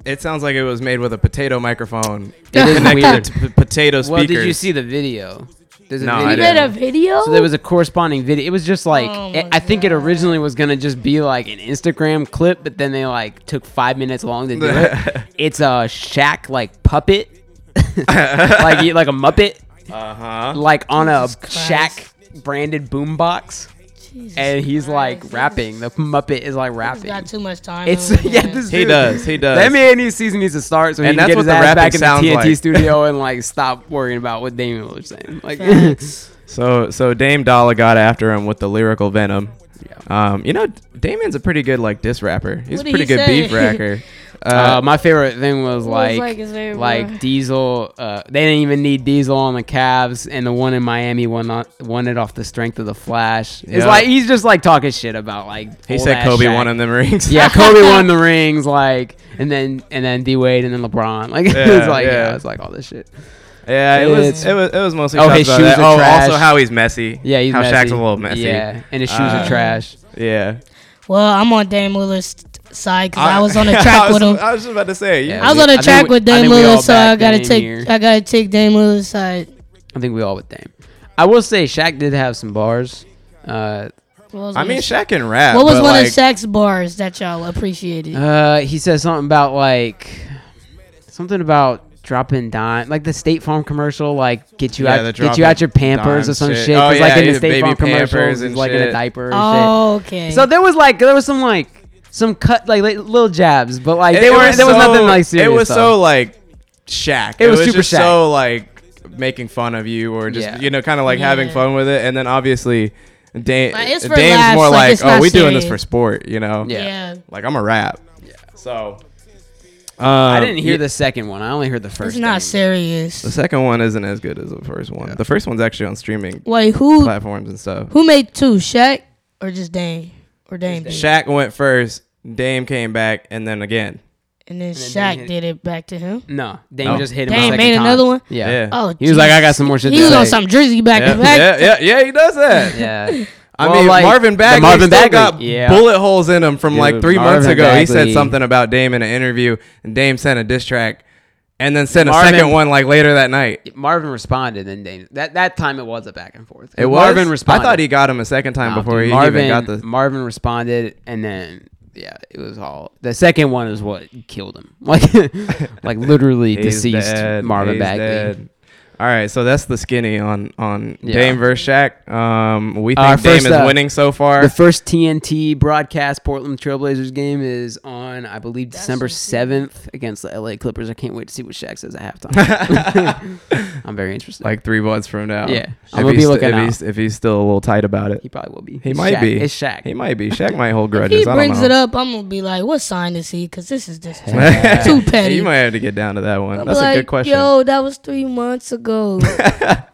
it sounds like it was made with a potato microphone
It is
connected
weird.
to p- potato speakers.
Well, did you see the video? There's a
No, I
video.
You
didn't.
made a video?
So there was a corresponding video. It was just like
Oh
it-
my
I think it originally was gonna just be like an Instagram clip, but then they like took five minutes long to do it. It's a Shaq like puppet, like he- like a Muppet,
Uh huh.
like on a
Jesus Christ.
Shaq branded boombox,
Jesus
and he's
Christ.
like rapping. The Muppet is like
He's
rapping.
got too much time.
It's
on
yeah, this
He
dude-
does. He does.
That man needs season needs to start so he
And
can
that's
get his
the
ass back in the TNT
like.
studio and like stop worrying about what Damian was saying. Like,
So so Dame Dollar got after him with the lyrical venom. Um, you know, Damien's a pretty good like diss rapper. He's
What
a pretty
he
good
say?
beef racker.
Uh,
Uh,
my favorite thing was
What was,
like,
like,
like,
his favorite word?
Diesel. Uh, they didn't even need Diesel on the Cavs, and the one in Miami won on, won it off the strength of the Flash. It's
Yeah.
like he's just like talking shit about like
he said Kobe
Shaq.
won in them rings.
Yeah, Kobe won the rings, like, and then and then D Wade and then LeBron. Like
Yeah,
it's like
yeah.
yeah, it's like all this shit.
Yeah, it
It's-
was it was it was mostly.
Oh, his shoes
that.
are
Oh,
trash.
also how he's messy.
Yeah, he's
how
messy.
Shaq's a little messy.
Yeah, and his shoes
Uh,
are trash.
Yeah.
Well, I'm on Dame Lillard's side because I,
I-
was on the track
was,
with him.
I was just about to say.
Yeah.
Yeah.
I was
I
on the
think
track
we-
with
I
Dame
think
Lillard, so I gotta
Dame
take
here.
I gotta take Dame Lillard's side.
I think we all with Dame. I will say Shaq did have some bars. Uh,
What
I
one
mean,
of-
Shaq can rap.
what was one
like,
of Shaq's bars that y'all appreciated?
Uh, he said something about like something about dropping dime, like the State Farm commercial, like get you
Yeah,
out, get you out your Pampers or some
shit.
shit.
Oh,
'cause, like
yeah,
in the State Farm
commercial,
commercials,
and
he's like in a diaper. And
oh, okay.
So there was like there was some like some cut like, like little jabs, but like
it-
they
it
weren't.
was
there was
so-
nothing like serious.
It was
stuff.
so like Shaq.
It was super
just
Shaq.
so like making fun of you or just
Yeah.
you know kind of like having fun with it, and then obviously. Dame,
Like, it's for
Dame's
laughs,
more
like,
like,
it's
oh,
not
we doing this for sport, you know?
Yeah.
yeah.
Like I'm a rap. Yeah. So. Um,
I didn't hear the second one. I only heard the first.
It's not
Dame.
serious.
The second one isn't as good as the first one. The first one's actually on streaming
Wait, who
platforms and stuff.
who made two? Shaq or just Dame or Dame? did?
Shaq went first. Dame came back, and then again.
And then
then
Shaq
Dame-
did it back to him.
No, Dame
No.
just hit him. a
Dame
second
made
time.
another one?
Yeah.
Yeah.
Oh,
He was like, I got some more shit
He
to
was
say.
on some Drizzy back
Yeah,
to back.
yeah, yeah, yeah, he does that.
Yeah.
I
Well,
mean,
like,
Marvin
the
Bagley
Marvin
still
Bagley,
got
yeah.
bullet holes in him from like
Dude,
three months
Marvin
ago. He said something about Dame in an interview, and Dame sent a diss track, and then sent a second one like later that night.
Marvin responded, and Dame. That that time it was a back and forth.
It was.
Marvin responded.
I thought he got him a second time
Nah,
before
dude,
he
Marvin,
even got the.
Marvin responded, and then yeah, it was all. The second one is what killed him. Like, like literally deceased
dead.
Marvin
He's
Bagley.
dead. All right, so that's the skinny on on
Yeah.
Dame versus Shaq. Um, we think
Our
Dame
first,
is
uh,
winning so far.
The first TNT broadcast Portland Trailblazers game is on, I believe, December seventh against the LA Clippers. I can't wait to see what Shaq says at halftime. I'm very interested.
like three months from now.
Yeah.
If
I'm gonna
he's
be
st-
looking
if
out.
he's, if he's still a little tight about it.
he probably will be.
He
It's
might
Shaq.
be.
It's Shaq.
He might be. Shaq might hold grudges.
If
grudges.
he
I don't
brings
know.
it up, I'm gonna be like, "What sign is he?" Because this is disrespectful. Too petty.
you might have to get down to that one.
I'm
That's
like,
a good question.
Yo, that was three months ago.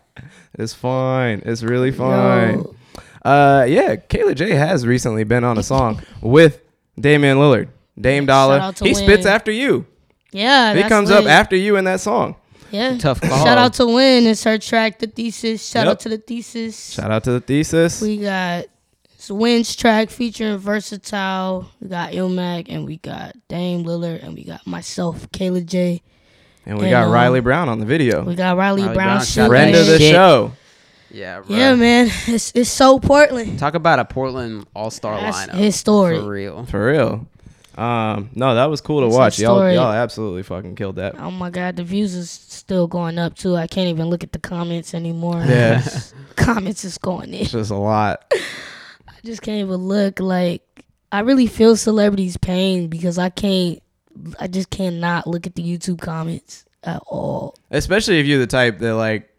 It's fine. It's really fine.
Yo.
Uh, yeah, Kayla J has recently been on a song with Damian Lillard. Dame Dollar.
out to
He spits after you.
Yeah,
he
that's
comes up after you in that song.
Yeah,
Tough call.
Shout out to Wynne. It's her track, The Thesis. Shout
Yep.
out to The Thesis.
Shout out to the thesis.
We got it's Wynne's track featuring Versatile. We got Ilmac and we got Dame Lillard and we got myself, Kayla J.
and we
and,
got
um,
Riley Brown on the video.
We got Riley,
Riley
Brown.
Brown,
shooting
shout out
Friend of the
Shit.
show.
Yeah, bro.
Yeah, man. It's it's so Portland.
Talk about a Portland All Star lineup.
his story.
For real.
For real. Um, no, that was cool to
It's
watch. Y'all, y'all absolutely fucking killed that.
Oh my god, the views is still going up too. I can't even look at the comments anymore.
Yeah.
comments is going in.
It's just a lot.
I just can't even look. Like I really feel celebrities' pain because I can't. I just cannot look at the YouTube comments at all.
Especially if you're the type that like,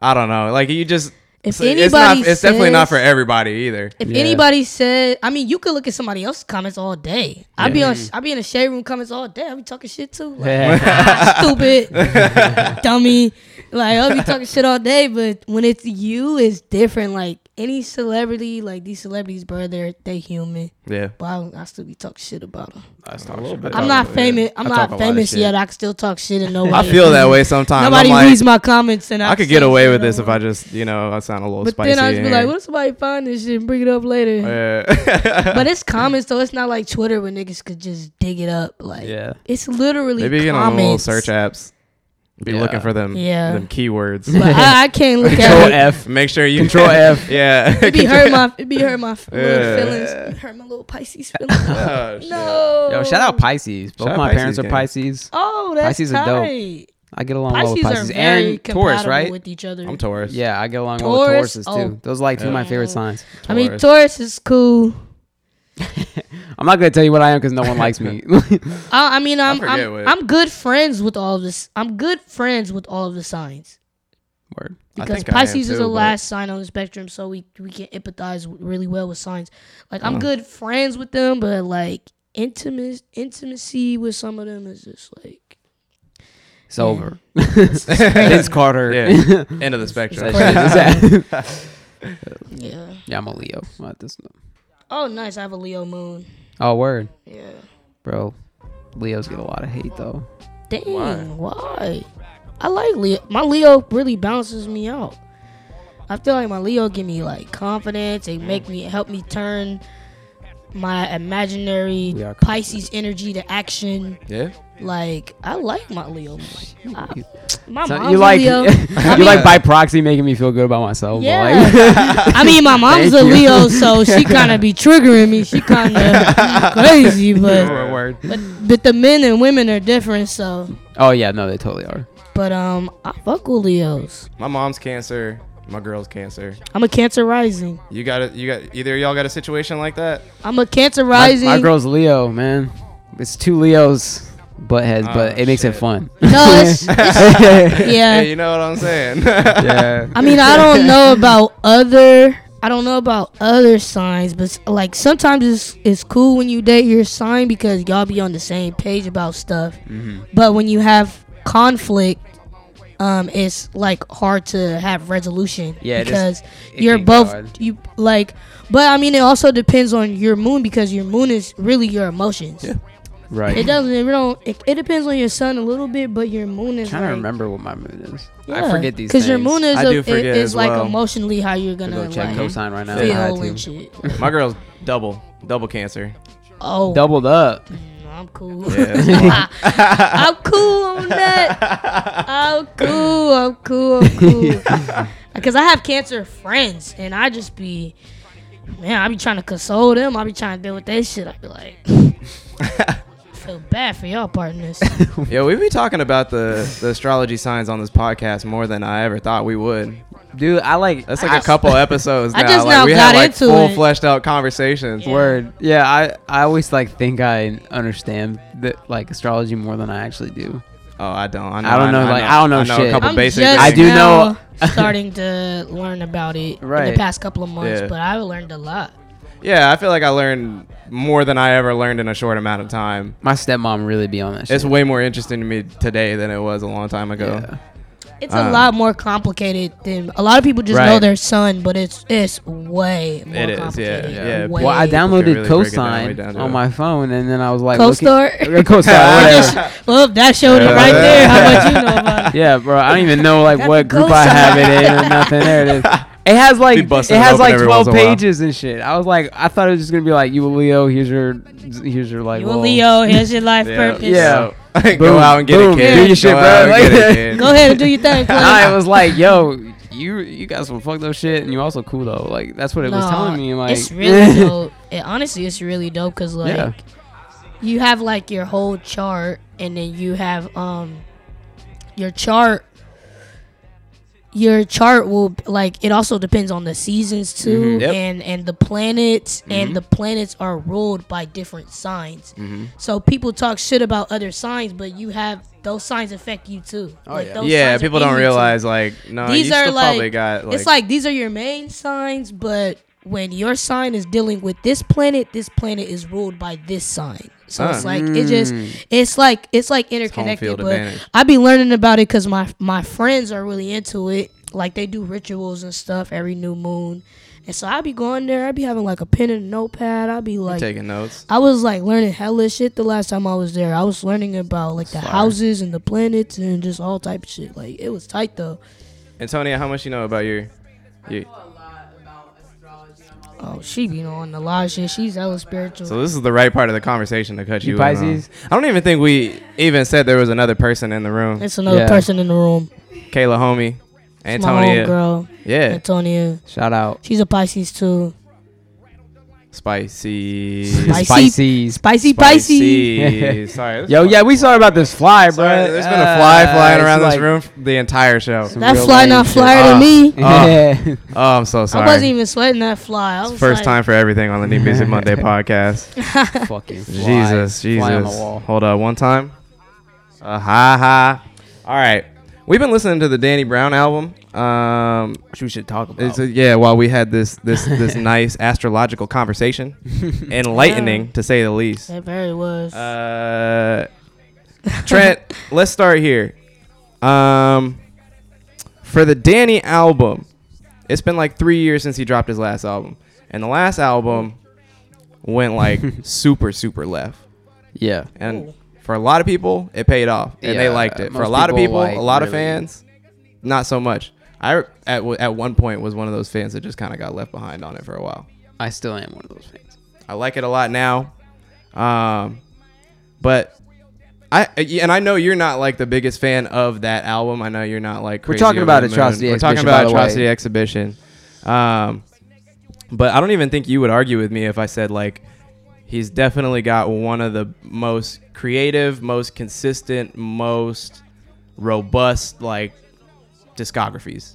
I don't know, like you just.
If
it's
anybody,
not, it's definitely not for everybody either.
If
Yeah.
anybody said, I mean, you could look at somebody else's comments all day. I'd be on, I'd be in the shade room comments all day. I'd be talking shit too, like,
Yeah.
stupid, dummy. Like I'll be talking shit all day, but when it's you, it's different. Like any celebrity, like these celebrities, bro, they're they human.
Yeah.
But I, I still be talking shit about them.
That's a little bit.
I'm not
Yeah.
famous. I'm
I talk a
not famous yet. I can still talk shit and nobody.
I feel that way sometimes.
Nobody
I'm like,
reads my comments, and I,
I could get away with this if. I just, you know, I sound a little
But
spicy.
then I just be like, what if somebody find this shit and bring it up later?
Yeah.
but it's comments though. It's not like Twitter where niggas could just dig it up. Like
Yeah.
it's literally
Maybe get on the little search apps. Be
Yeah.
looking for them,
Yeah.
them keywords.
But I, I can't look
Control
at it.
F.
Make sure you
Control F.
Yeah.
It'd be hurt my it'd be hurt my f-
Yeah.
little feelings. It hurt my little Pisces feelings.
Oh,
no.
Yo, shout out Pisces. Both
Shout out
my
Pisces
parents are. Pisces.
Oh, that's
Pisces are dope.
tight.
I get along well with Pisces
are very
and Taurus, right?
with each other.
I'm Taurus.
Yeah, I get along well with
Taurus?
Tauruses too.
Oh.
Those are like two of my favorite
Yeah.
signs.
I mean,
Taurus.
Taurus is cool.
I'm not gonna tell you what I am because no one likes me.
I, I mean, I'm
forget
I'm,
what-
I'm good friends with all of this. I'm good friends with all of the signs.
Word.
I
because
think I am
Pisces is
too,
the
but-
last sign on the spectrum, so we we can empathize really well with signs. Like I'm
Oh.
good friends with them, but like intimate intimacy with some of them is just like
It's over. Vince Carter.
Yeah. End of the spectrum.
That shit is-
yeah.
yeah, I'm a Leo. What this-
Oh, nice. I have a Leo moon.
Oh, word,
Yeah.
bro. Leos get a lot of hate though.
Dang. Why? I like Leo. My Leo really balances me out. I feel like my Leo give me like confidence. They make me help me turn my imaginary Pisces energy to action.
Yeah.
Like I like my Leo. moon. I- my
So
mom's
you like
a Leo.
you like by proxy making me feel good about myself. but,
Yeah.
like-
I mean, my mom's a
Thank you.
Leo, so she kind of be triggering me. She kind of crazy, but
Word, word.
but but the men and women are different. So,
Oh yeah, no, they totally are.
but um, I fuck with Leos.
My mom's cancer. My girl's cancer.
I'm a Cancer rising.
You got it. You got either of y'all got a situation like that.
I'm a Cancer rising.
my girl's Leo, man. It's two Leos butt heads, but
Oh,
it makes it fun.
No, it's, it's yeah.
Hey, you know what I'm saying?
yeah.
I mean, I don't know about other. I don't know about other signs, but like sometimes it's it's cool when you date your sign because y'all be on the same page about stuff.
Mm-hmm.
But when you have conflict, um, it's like hard to have resolution
Yeah, it is-
because
it
you're
can
both
hard.
you like. But I mean, it also depends on your moon because your moon is really your emotions.
Right.
It doesn't. It don't. It, it depends on your sun a little bit, but your moon is
trying to
like,
remember what my moon is. I forget these
because your moon is
I
a,
do
it-
forget
is
as
like
well.
emotionally how you're gonna
go check
like
cosign right now.
Feel and shit.
my girl's double, double cancer.
Oh,
Doubled up.
I'm cool.
Yeah.
I'm cool on that. I'm cool. I'm cool. I'm cool. Because I have cancer friends, and I just be, man, I be trying to console them. I be trying to deal with that shit. I be like, I feel bad for y'all partners.
Yeah, we be talking about the the astrology signs on this podcast more than I ever thought we would.
Dude, I like
That's like a couple episodes
I
now.
just
like
now
we
got
have like
into
full
it.
fleshed out conversations.
Yeah.
Word. Yeah, I I always like think I understand that like astrology more than I actually do.
Oh, I don't. I, know,
I don't know, like, I don't know
I know
shit.
a couple
I'm
basic.
just
I do
now
know-
starting to learn about it right. in
Right.
the past couple of months,
Yeah.
but I've learned a lot.
Yeah, I feel like I learned more than I ever learned in a short amount of time.
My stepmom really be on that shit.
It's way more interesting to me today than it was a long time ago.
Yeah.
It's a
Uh.
lot more complicated than a lot of people just know their son, but it's it's way more
It is, yeah,
complicated.
yeah.
Way.
Well, I downloaded
can really break it down, way
Cosign
down to
on
it.
my phone, and then I was like,
Co-star?
looking- Co-star, whatever.
well, that showed it right there. How much you know about it?
yeah, bro. I don't even know like
Got
what
the
group I have it in or nothing. There it is. It has like it has like twelve
once in a while.
pages and shit. I was like, I thought it was just gonna be like you a Leo. Here's your here's your like.
You a Leo? Here's your life
Yeah.
purpose.
Yeah.
Go
Boom,
out and get
boom.
a kid.
Do your
Go
shit, bro. Like-
get a kid.
Go ahead and do your thing. Clay.
Nah, it was like, yo, you you got some fucked up shit, and you also cool though. Like that's what it was telling me. Like
it's really dope. It, honestly, it's really dope because like
Yeah.
you have like your whole chart, and then you have um your chart. Your chart will like it also depends on the seasons too,
Mhm. Yep.
and and the planets, and the planets are ruled by different signs. So people talk shit about other signs, but you have those signs affect you too.
Oh,
Like,
yeah.
those
yeah,
signs
people don't
you, too.
realize like no,
these
you
are
still
like,
probably got like,
it's like these are your main signs, but when your sign is dealing with this planet, this planet is ruled by this sign. So it's like it just mm. it's like it's like interconnected.
field
But
advantage.
I be learning about it because my my friends are really into it. Like they do rituals and stuff every new moon, and so I'd be going there. I'd be having like a pen and a notepad. I'd be like
taking notes.
I was like learning hella shit the last time I was there. I was learning about like the
Fire.
houses and the planets and just all type of shit. Like it was tight though.
Antonia, how much you know about your your
Oh, she be on the lot of shit. She's hella spiritual.
So this is the right part of the conversation to cut you,
You
in on.
Pisces?
I don't even think we even said there was another person in the room.
It's another
Yeah.
person in the room.
Kayla, homie,
It's my
Antonia,
girl,
yeah,
Antonia.
Shout out.
She's a Pisces too.
Spicy,
Spicy.
Pisces.
Spicy
Spicy. Sorry,
Yo, yeah, we saw about this fly, bro.
Sorry, there's been a fly flying
Uh,
around
it's
this room the entire show.
That fly not
shit.
flyer
Ah.
to me.
Yeah.
Oh, I'm so sorry.
I wasn't even sweating that fly. I was
First
like,
time for everything on the New Music Monday podcast.
Fucking fly.
Jesus, Jesus.
Fly on the wall.
Hold up, one time. Uh, ha ha. All right, we've been listening to the Danny Brown album. Um,
Which we should talk about.
it's a, yeah, while we had this this this nice astrological conversation, enlightening to say the least.
It very was.
Uh, Trent, let's start here. Um, for the Danny album, it's been like three years since he dropped his last album, and the last album went like super super left.
yeah.
And for a lot of people, it paid off, and they liked it. For a lot of
people, like,
a lot of fans, not so much. I at at one point was one of those fans that just kind of got left behind on it for a while.
I still am one of those fans.
I like it a lot now. Um, but I and I know you're not like the biggest fan of that album. I know you're not like
We're talking about. Atrocity
We're talking about
by the way.
Atrocity Exhibition. Um, but I don't even think you would argue with me if I said like he's definitely got one of the most creative, most consistent, most robust like discographies.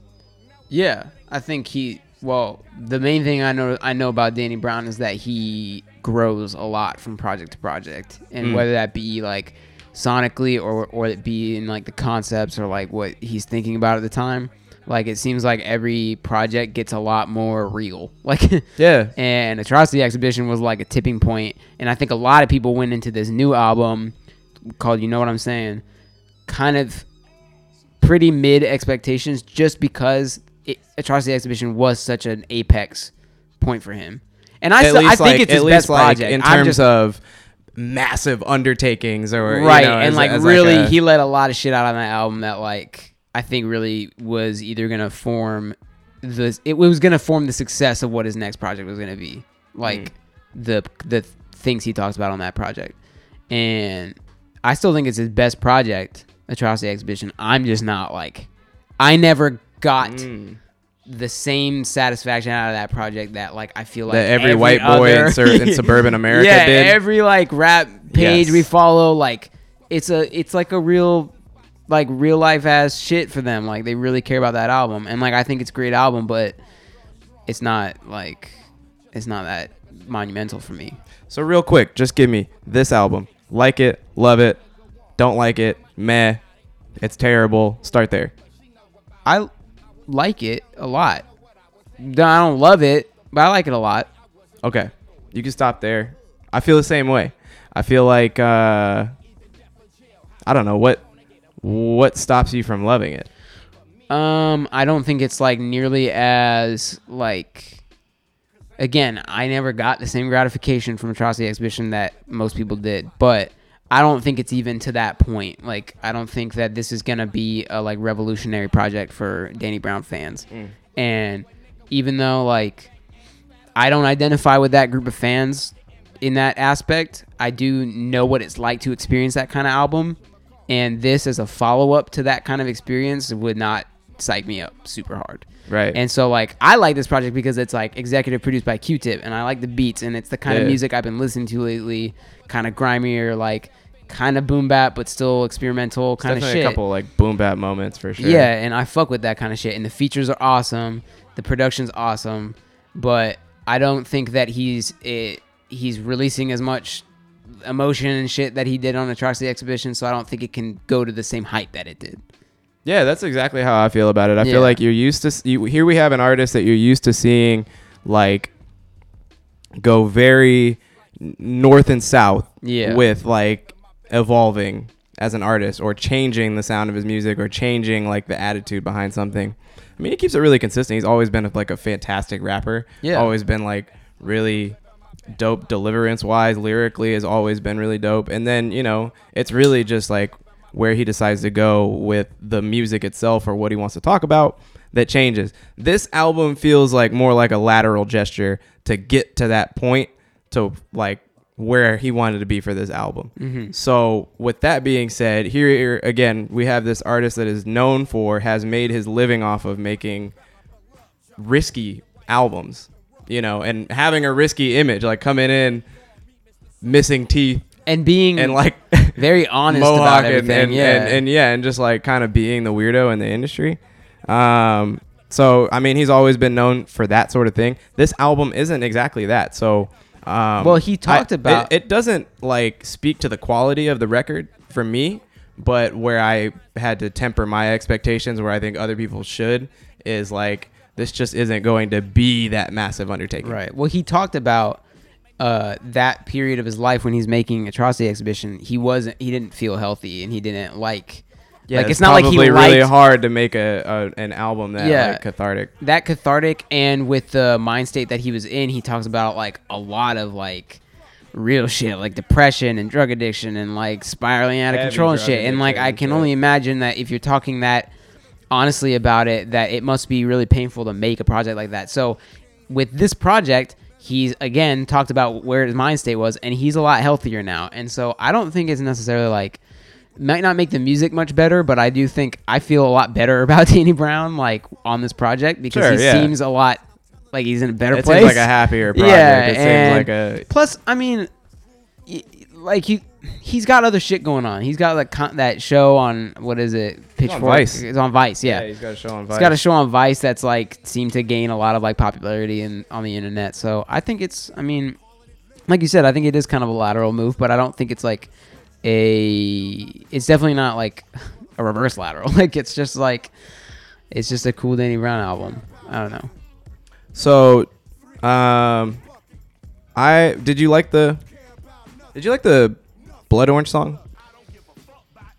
Yeah, I think he. Well, the main thing I know I know about Danny Brown is that he grows a lot from project to project, and
Mm.
whether that be like sonically or or it be in like the concepts or like what he's thinking about at the time. Like it seems like every project gets a lot more real. Like
Yeah.
and Atrocity Exhibition was like a tipping point, and I think a lot of people went into this new album called You Know What I'm Saying, kind of pretty mid expectations just because it, Atrocity Exhibition was such an apex point for him. And I, I think
like
it's
at
his
least
best
like
project.
in terms
just-
of massive undertakings or you
right
know,
and
as-
like
as
really
a-
he let a lot of shit out on that album that like i think really was either gonna form the it was gonna form the success of what his next project was gonna be like the the things he talks about on that project and i still think it's his best project atrocity exhibition i'm just not like i never got
Mm.
the same satisfaction out of that project that like I feel like
That every white boy in sur- in suburban America
yeah,
did?
every like rap page
Yes.
we follow, like it's a it's like a real like real life ass shit for them. Like they really care about that album, and like I think it's a great album, but it's not like it's not that monumental for me.
So real quick, just give me this album. Like it, love it, don't like it, meh. It's terrible. Start there.
I like it a lot. I don't love it, but I like it a lot.
Okay. You can stop there. I feel the same way. I feel like uh I don't know what what stops you from loving it.
Um, I don't think it's like nearly as like. Again, I never got the same gratification from Atrocity Exhibition that most people did, but I don't think it's even to that point. Like, I don't think that this is gonna be a like revolutionary project for Danny Brown fans. And even though like I don't identify with that group of fans in that aspect, I do know what it's like to experience that kind of album. And this as a follow up to that kind of experience would not psych me up super hard.
Right.
And so like I like this project because it's like executive produced by Q-Tip, and I like the beats, and it's the kind of music I've been listening to lately, kind of grimier, like kind of boom bap, but still experimental kind of shit.
a couple like boom bap moments for sure.
Yeah, and I fuck with that kind of shit. And the features are awesome, the production's awesome, but I don't think that he's it, he's releasing as much emotion and shit that he did on Atrocity Exhibition. So I don't think it can go to the same height that it did.
Yeah, that's exactly how I feel about it. I
Yeah.
feel like you're used to you, here we have an artist that you're used to seeing like go very north and south
Yeah.
with like evolving as an artist or changing the sound of his music or changing like the attitude behind something. I mean, he keeps it really consistent. He's always been like a fantastic rapper.
Yeah.
Always been like really dope deliverance wise lyrically has always been really dope. And then you know it's really just like where he decides to go with the music itself or what he wants to talk about that changes. This album feels like more like a lateral gesture to get to that point to like where he wanted to be for this album. Mm-hmm. So with that being said here again we have this artist that is known for has made his living off of making risky albums, you know, and having a risky image, like coming in missing teeth
And being
and like
very honest
mohawk
about
and,
everything.
and,
yeah.
and, and yeah, and just like kind of being the weirdo in the industry. Um, so I mean, he's always been known for that sort of thing. This album isn't exactly that. So, um,
Well, he talked
I-
about-
it, it. Doesn't like speak to the quality of the record for me, but where I had to temper my expectations, where I think other people should, is like this just isn't going to be that massive undertaking.
Right. Well, he talked about uh, that period of his life when he's making Atrocity Exhibition. He wasn't. He didn't feel healthy, and he didn't like.
Yeah,
like
it's,
it's not like he
probably
liked
really hard to make a, a an album that
Yeah.
like cathartic.
that cathartic, and with the mind state that he was in, he talks about like a lot of like real shit, like depression and drug addiction, and like spiraling out of
Heavy
control and shit. And like I can
shit.
only imagine that if you're talking that honestly about it, that it must be really painful to make a project like that. So with this project. He's again talked about where his mind state was, and he's a lot healthier now. And so I don't think it's necessarily like might not make the music much better, but I do think I feel a lot better about Danny Brown like on this project because
Sure,
he
yeah.
seems a lot like he's in a better place.
It
place.
seems like a happier project.
Yeah,
it seems
and
like a
plus, I mean, like he he's got other shit going on. He's got like con- that show on what is it? Pitchfork.
Vice.
It's on Vice. Yeah.
he's got a show on Vice.
He's got a show on Vice that's like seemed to gain a lot of like popularity in on the internet. So I think it's I mean, like you said, I think it is kind of a lateral move, but I don't think it's like a it's definitely not like a reverse lateral. Like it's just like it's just a cool Danny Brown album. I don't know.
So, um, I did you like the did you like the Blood Orange song?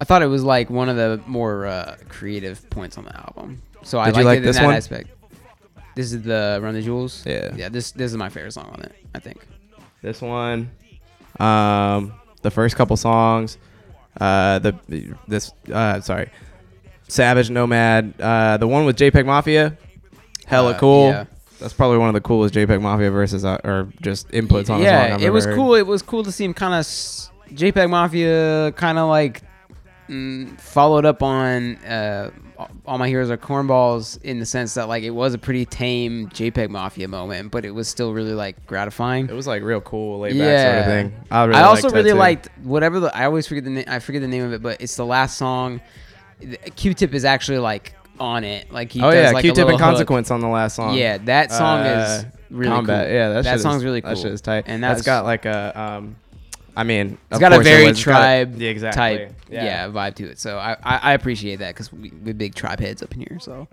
I thought it was like one of the more uh, creative points on the album. So I
Did you
liked
like
it in
this
that
one?
aspect. This is the Run the Jewels.
Yeah.
Yeah. This this is my favorite song on it. I think.
This one, um, the first couple songs, uh, the this uh, sorry, Savage Nomad, uh, the one with JPEG Mafia, hella
Uh,
cool.
yeah.
That's probably one of the coolest JPEG Mafia verses uh, or just inputs on a
yeah,
song. I've
it
ever
was
heard.
cool. It was cool to see him kind of JPEG Mafia, kind of like mm, followed up on uh, all my heroes are cornballs in the sense that like it was a pretty tame JPEG Mafia moment, but it was still really like gratifying.
It was like real cool, laid back sort of thing. I, really
I also
liked
really liked whatever the I always forget the name. I forget the name of it, but it's the last song. Q-Tip is actually like on it. Like he
Oh
does
yeah,
like
Q-Tip and
hook.
Consequence on the last song.
Yeah, that song is
Uh,
really
Combat.
cool.
Yeah, that,
that song's
is,
really cool.
That shit is tight.
And
that's
that's
got like a um, I mean,
It's got a very
was. It's a-
tribe
yeah, exactly.
type, yeah. vibe to it. So I, I, I appreciate that because we, we're big tribe heads up in here. So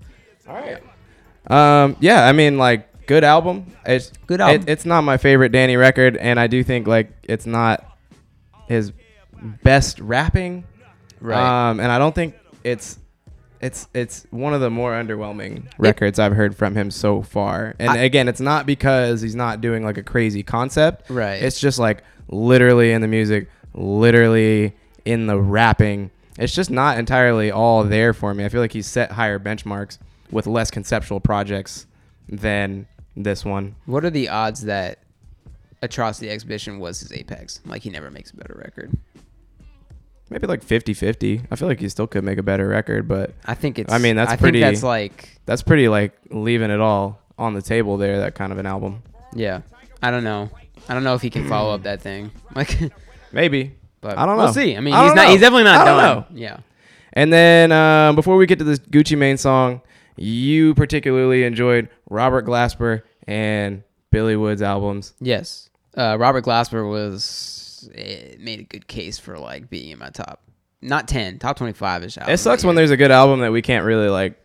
All right. Um, yeah, I mean, like, good album. It's
Good album.
It, it's not my favorite Danny record, and I do think like it's not his best rapping.
Right.
Um, and I don't think it's it's it's one of the more underwhelming records I've heard from him so far. And
I-
again, it's not because he's not doing like a crazy concept.
Right.
It's just like literally in the music, literally in the rapping. It's just not entirely all there for me. I feel like he's set higher benchmarks with less conceptual projects than this one.
what are the odds that Atrocity Exhibition was his apex? Like he never makes a better record.
maybe like 50-50. I feel like he still could make a better record, but
I think it's.
I mean, that's
I
pretty-
Think that's like,
that's pretty like leaving it all on the table there. That kind of an album,
yeah. I don't know. I don't know if he can follow up that thing. Like,
maybe.
but
I don't know.
We'll see. I mean,
I
he's
don't know.
He's definitely not
I don't
done.
know.
Yeah.
And then um, before we get to this Gucci Mane song, you particularly enjoyed Robert Glasper and Billy Woods' albums.
Yes. Uh, Robert Glasper was it made a good case for like being in my top, not ten, top twenty five ish.
It sucks when there's a good album that we can't really like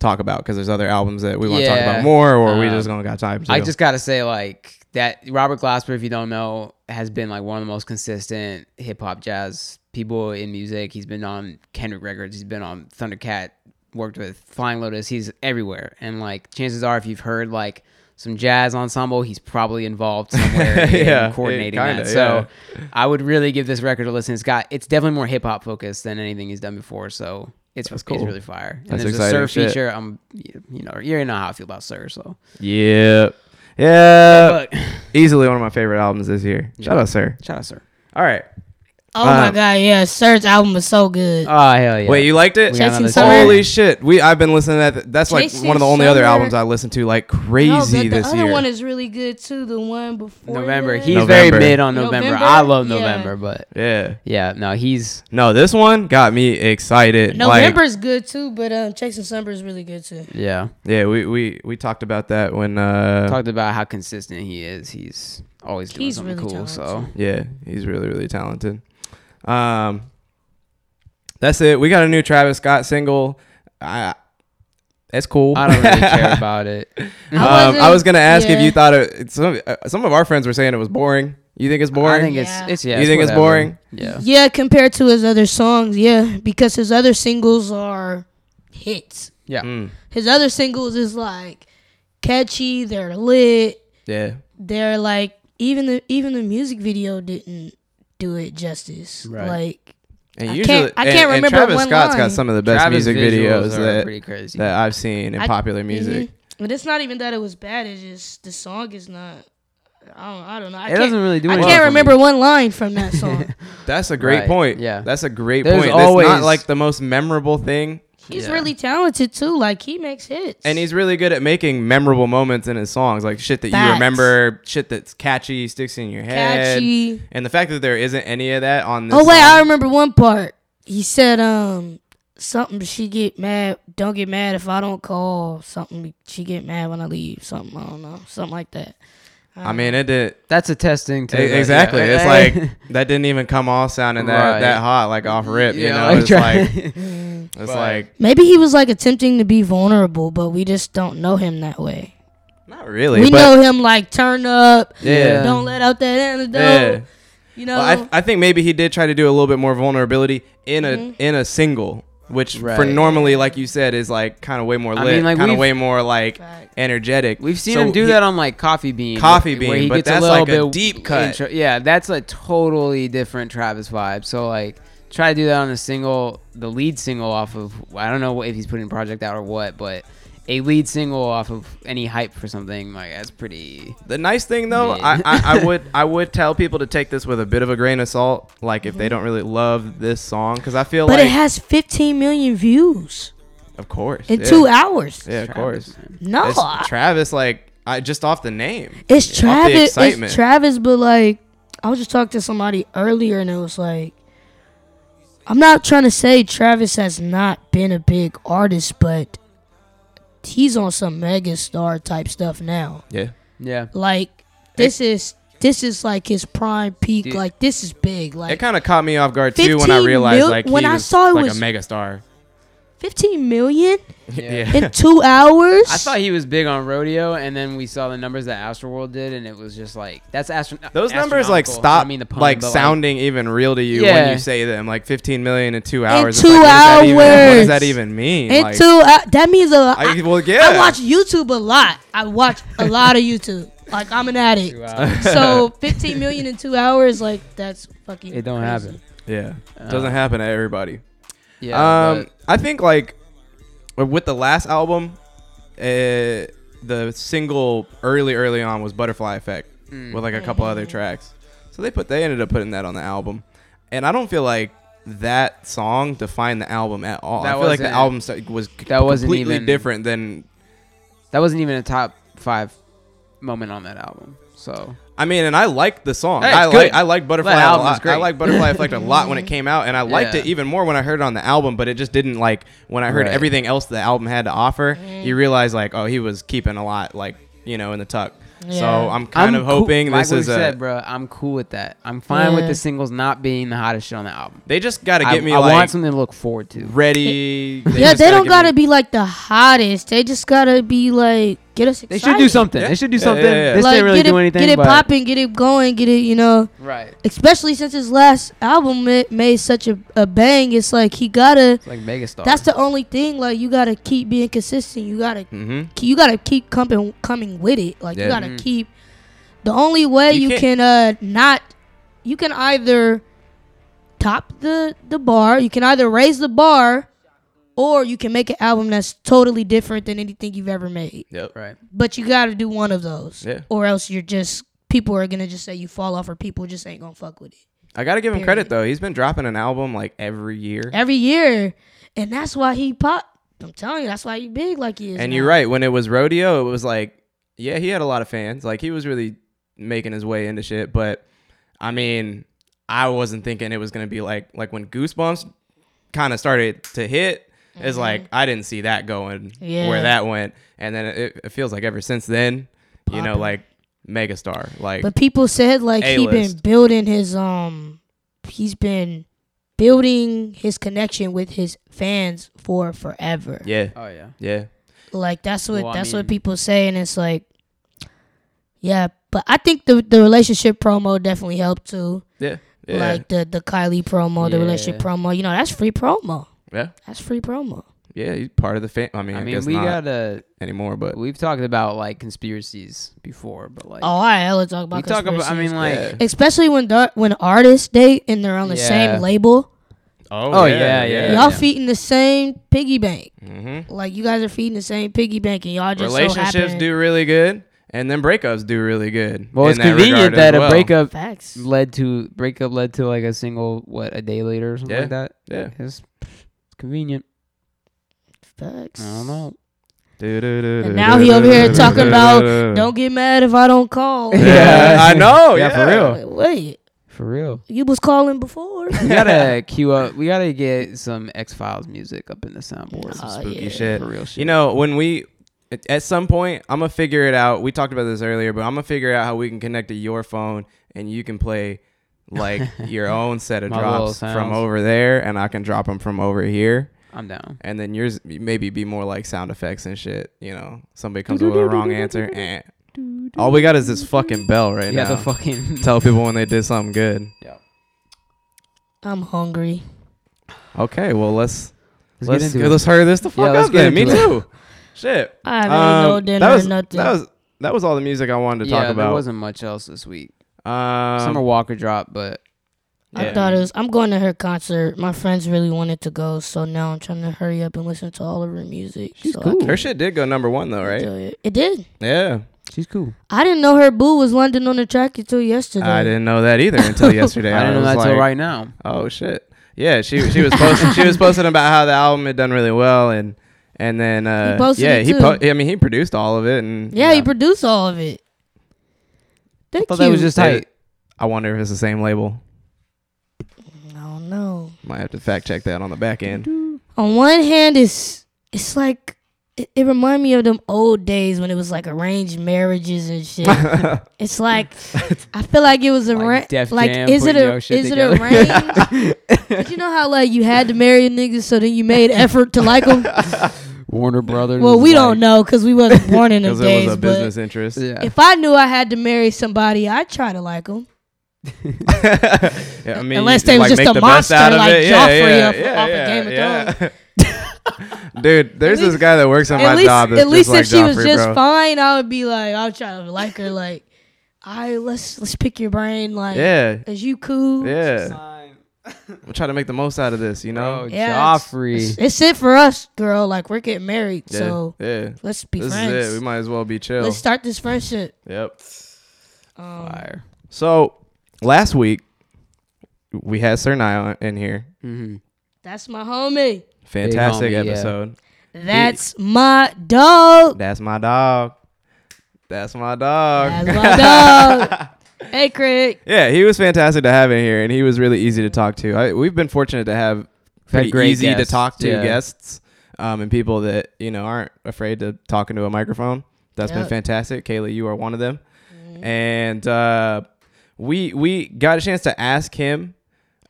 talk about because there's other albums that we want to talk
Yeah.
about more, or we
Um,
just don't got time to.
I just gotta say, like that Robert Glasper, if you don't know, has been like one of the most consistent hip hop jazz people in music. He's been on Kendrick records. He's been on Thundercat. Worked with Flying Lotus. He's everywhere, and like chances are, if you've heard like some jazz ensemble, he's probably involved somewhere
Yeah,
in coordinating
kinda,
that. So I would really give this record a listen. It's got it's definitely more hip hop focused than anything he's done before. So it's
That's
it's really fire. And
That's
there's
exciting
a Sir
shit.
feature. Um, I'm you know you already know how I feel about Sir. So
yeah, yeah,
but
easily one of my favorite albums this year. Shout out, sir.
shout out Sir.
All right.
Oh my
Um,
god, yeah, Sir's album was so good.
Oh hell yeah!
Wait, you liked it?
We
Chasing Summer?
Holy shit! We I've been listening to that. That's like one of the only other albums I listened to like
No,
crazy
the, the
this
other one is really good too. The one before
November.
that.
He's
November.
very mid on November.
November?
I love
Yeah.
November, but
yeah.
yeah, no, he's
No, this one got me excited. Like,
November's good too, but um, Chasing Summer is really good too.
yeah.
yeah, we, we we talked about that when uh
Talked about how consistent he is. He's always doing
He's
something
really
cool. So
yeah, he's really really talented. Um That's it. We got a new Travis Scott single. I it's cool.
I don't really care about it.
um, I
wasn't-
was gonna ask if you thought it. Some uh, some of our friends were saying it was boring. You think it's boring?
I think it's
Yeah.
it's yeah.
You think it's
whatever.
boring?
Yeah.
Yeah, compared to his other songs, yeah, because his other singles are hits.
Yeah.
Mm,
His other singles is like catchy, they're lit,
yeah.
they're like even the even the music video didn't do it justice.
Right.
Like
And
I
usually,
can't- I can't
and
remember
Travis
one
Scott's got some of the best
Travis
music
visuals
videos
are
that
pretty crazy.
that I've seen in
I-
popular music.
mhm. But it's not even that it was bad. It's just the song is not. I don't. I don't know. I
it
can't,
doesn't really do
I
anything
can't remember
me.
one line from that song.
That's a great
Right,
point.
yeah.
that's a great
There's
point. It's not
always-
like the most memorable thing,
He's
Yeah.
really talented too. Like he makes hits.
and he's really good at making memorable moments in his songs, like shit that you remember, shit that's catchy, sticks in your head.
catchy.
And the fact that there isn't any of that on this.
Oh wait,
song-
I remember one part. He said, um, something. She get mad. Don't get mad if I don't call. Something. She get mad when I leave. Something. I don't know. Something like that.
I mean, it did.
That's a testing to
E-
the-
exactly.
yeah.
It's like that didn't even come off sounding that
Right.
that hot, like off rip. You
Yeah,
know,
like
it's
try-
like it's
But-
like
Maybe he was like attempting to be vulnerable, but we just don't know him that way.
not really.
we
but
know him like turn up.
Yeah.
Don't let out that antidote.
yeah.
You know.
Well, I, I think maybe he did try to do a little bit more vulnerability in a
Mhm.
in a single, which for normally, like you said, is like kind of way more
I
lit,
mean, like,
kind of way more like
Fact.
energetic.
We've seen
So
him do
he-
that on like Coffee Bean.
Coffee
where
Bean,
he
but
gets
that's
a little
like a
bit
deep cut.
intro- yeah, that's a totally different Travis vibe. So like, try to do that on a single, the lead single off of. I don't know if he's putting a project out or what, but a lead single off of any hype for something like that's pretty.
The nice thing though, I, I, I would I would tell people to take this with a bit of a grain of salt, like if they mm-hmm. don't really love this song, because I feel
but
like,
it has 15 million views
of course,
in
yeah.
two hours.
Yeah, of
Travis,
course.
man.
No,
It's Travis, like I just off the name.
It's
Off the
Travis.
excitement.
It's Travis, but like I was just talking to somebody earlier, and it was like, I'm not trying to say Travis has not been a big artist, but he's on some mega star type stuff now.
Yeah,
Yeah,
Like this is this is like his prime peak.
Dude.
like this is big. Like it
kind of caught me off guard too when I realized
mil-
like
when
he
I saw it
like
was-
a mega star.
15 million
yeah.
in two hours.
I thought he was big on rodeo, and then we saw the numbers that Astroworld did, and it was just like that's astro-
Those numbers like stop
I mean the pun,
like
but,
sounding even real to you when you say them. Like 15 million in two hours. It's
two
like, what does that even- What does that even mean?
in
Like,
two. hou- that means a.
I,
I,
well, yeah.
I watch YouTube a lot. I watch a lot of YouTube. Like I'm an addict. So 15 million in two hours, like that's fucking.
it don't
crazy.
happen.
Yeah,
Uh,
doesn't happen to everybody.
Yeah,
um, I think like with the last album, uh, the single early early on was Butterfly Effect
Mm.
with like a couple other tracks. So they put they ended up putting that on the album, and I don't feel like that song defined the album at all.
That
I feel like the album was c-
that wasn't
completely
even-
different than.
That wasn't even a top five moment on that album. So
I mean, and I liked the song.
Hey,
I
good.
like I like Butterfly
That
a
album is
lot. I
great.
like Butterfly Effect a lot when it came out, and I liked
Yeah.
it even more when I heard it on the album. But it just didn't like when I heard
Right.
everything else the album had to offer. Mm. You realize like, oh, he was keeping a lot like you know in the tuck. So I'm kind of
cool-
hoping
like
this
what
is
we
a.
said, bro. I'm cool with that. I'm fine with the singles not being the hottest shit on the album.
They just got to
I,
get me
I
like
want something to look forward to.
ready.
yeah,
just
they don't gotta
me-
be like the hottest. They just gotta be like get us excited.
They should do something.
Yeah.
They should do something.
yeah, yeah.
This
like
didn't really
get
do
it,
anything.
get it popping, get it going, get it. You know,
Right.
especially since his last album made such a, a bang. It's like he gotta.
It's like megastar.
That's the only thing. Like you gotta keep being consistent. You gotta
Mm-hmm.
you gotta keep coming coming with it. Like you gotta
Mhm.
keep. The only way
You
you,
can't-
can uh not, you can either top the the bar. You can either raise the bar, or you can make an album that's totally different than anything you've ever made.
Yep.
right.
But you gotta do one of those,
Yeah.
or else you're just people are gonna just say you fall off, or people just ain't gonna fuck with it
I gotta give him credit though. He's been dropping an album like every year.
every year, and that's why he pop. I'm telling you, that's why he big like he is.
And
now.
you're right. When it was rodeo, it was like, yeah, he had a lot of fans. Like he was really making his way into shit. But I mean, I wasn't thinking it was gonna be like like when Goosebumps kind of started to hit. It's like I didn't see that going
Mm-hmm. Yeah.
where that went, and then it, it feels like ever since then, you know,
Poppin'.
like megastar. Like
But people said like he's been building his um he's been building his connection with his fans for forever.
yeah,
Oh yeah.
yeah,
Like that's what
Well, I
that's
mean-
what people say and it's like yeah, but I think the the relationship promo definitely helped too.
yeah, yeah,
Like the the Kylie promo, the relationship promo, you know, that's free promo.
Yeah,
That's free promo.
yeah. He's part of the fan. I mean, I,
I mean,
guess
we
not
gotta.
anymore, but
We've talked about like conspiracies before, but like
Oh, I hella talk about
we talk about. I mean, like
Yeah.
especially when the, when artists date and they're on the
Yeah.
same label.
Oh, yeah, yeah,
y'all
yeah.
feeding the same piggy bank.
Mm-hmm.
Like you guys are feeding the same piggy bank, and y'all just
relationships
so happen-
do really good and then breakups do really good
well, it's
that
convenient that
as
a breakup
facts.
led to breakup led to like a single what a day later or something
Yeah.
like that.
yeah
It's, it's convenient.
Facts.
I don't know.
and
now he over here talking about, Don't get mad if I don't call.
yeah i know
Yeah,
yeah,
for real.
Wait, wait,
For real.
you was calling before.
We gotta queue up. We gotta get some X Files music up in the soundboard.
Oh,
spooky
yeah.
shit
For real shit.
you know when we at- at some point i'm gonna figure it out we talked about this earlier but i'm gonna figure out how we can connect to your phone and you can play like your own set of
My
drops from over there and i can drop them from over here
I'm down.
and then yours maybe be more like sound effects and shit you know somebody comes with a wrong answer eh. all we got is this fucking bell right
Yeah,
now
the fucking.
tell people when they did something good Yeah.
I'm hungry.
Okay, well let's
Let's
let's
get into
let's hurry this the fuck
Yeah, let's
up
get
then. Me
it.
too. Shit.
I haven't um, no dinner
that was
or nothing.
that was that was all the music I wanted to
yeah,
talk about.
there wasn't much else this week.
Um,
Summer Walker dropped, but
I
yeah.
thought it was. I'm going to her concert. My friends really wanted to go, so now I'm trying to hurry up and listen to all of her music.
She's
so
cool.
her shit did go number one though, right?
It. it did.
Yeah,
she's cool.
I didn't know her boo was London on the track until yesterday.
I didn't know that either until yesterday.
I didn't know
was
that
like,
till right now.
Oh shit. Yeah, she she was posting she was posting about how the album had done really well and and then uh
posted
yeah he
too.
po- I mean he produced all of it and
Yeah, he produced all of it. They're
thought that was just tight.
I wonder if it's the same label.
I don't know.
Might have to fact check that on the back end.
On one hand, it's it's like it, it remind me of them old days when it was like arranged marriages and shit. it's like I feel like it was a
Like
ra-
Def
like
Jam
is it
putting
a
your shit
is it
together.
arranged? but you know how like you had to marry a nigga so then you made effort to like him.
Warner Brothers.
well, we
like-
don't know because we wasn't born in them
Because it
days.
was a
but
business interest.
Yeah.
if I knew I had to marry somebody, I'd try to like them.
yeah, I mean,
Unless
you,
they was
like,
just a
the
monster
out of
like
it.
Joffrey off- off of Game of
yeah. Dude, there's this guy that works on my
least,
job. That's
at least
just
if
like
she was just
bro.
fine, I would be like, I'll try to like her. Like, I let's let's pick your brain. Like,
Yeah,
is you cool?
yeah. We'll try to make the most out of this, you know.
Bro,
Yeah,
Joffrey.
It's, it's it for us, girl. Like we're getting married,
yeah,
so
yeah.
let's be
This
friends.
is it. We might as well be chill.
Let's start this friendship.
Yep.
Um,
Fire.
So last week we had Sir Nye in here.
hmm
That's my homie.
Fantastic
homie, yeah.
episode.
That's my dog.
That's my dog. That's my dog.
That's my dog. Hey, Craig.
yeah, he was fantastic to have in here, and he was really easy to talk to. I, we've been fortunate to have pretty
great
easy to talk to
yeah.
guests, um, and people that you know aren't afraid to talk into a microphone. That's been fantastic. Kayla, you are one of them, and uh, we we got a chance to ask him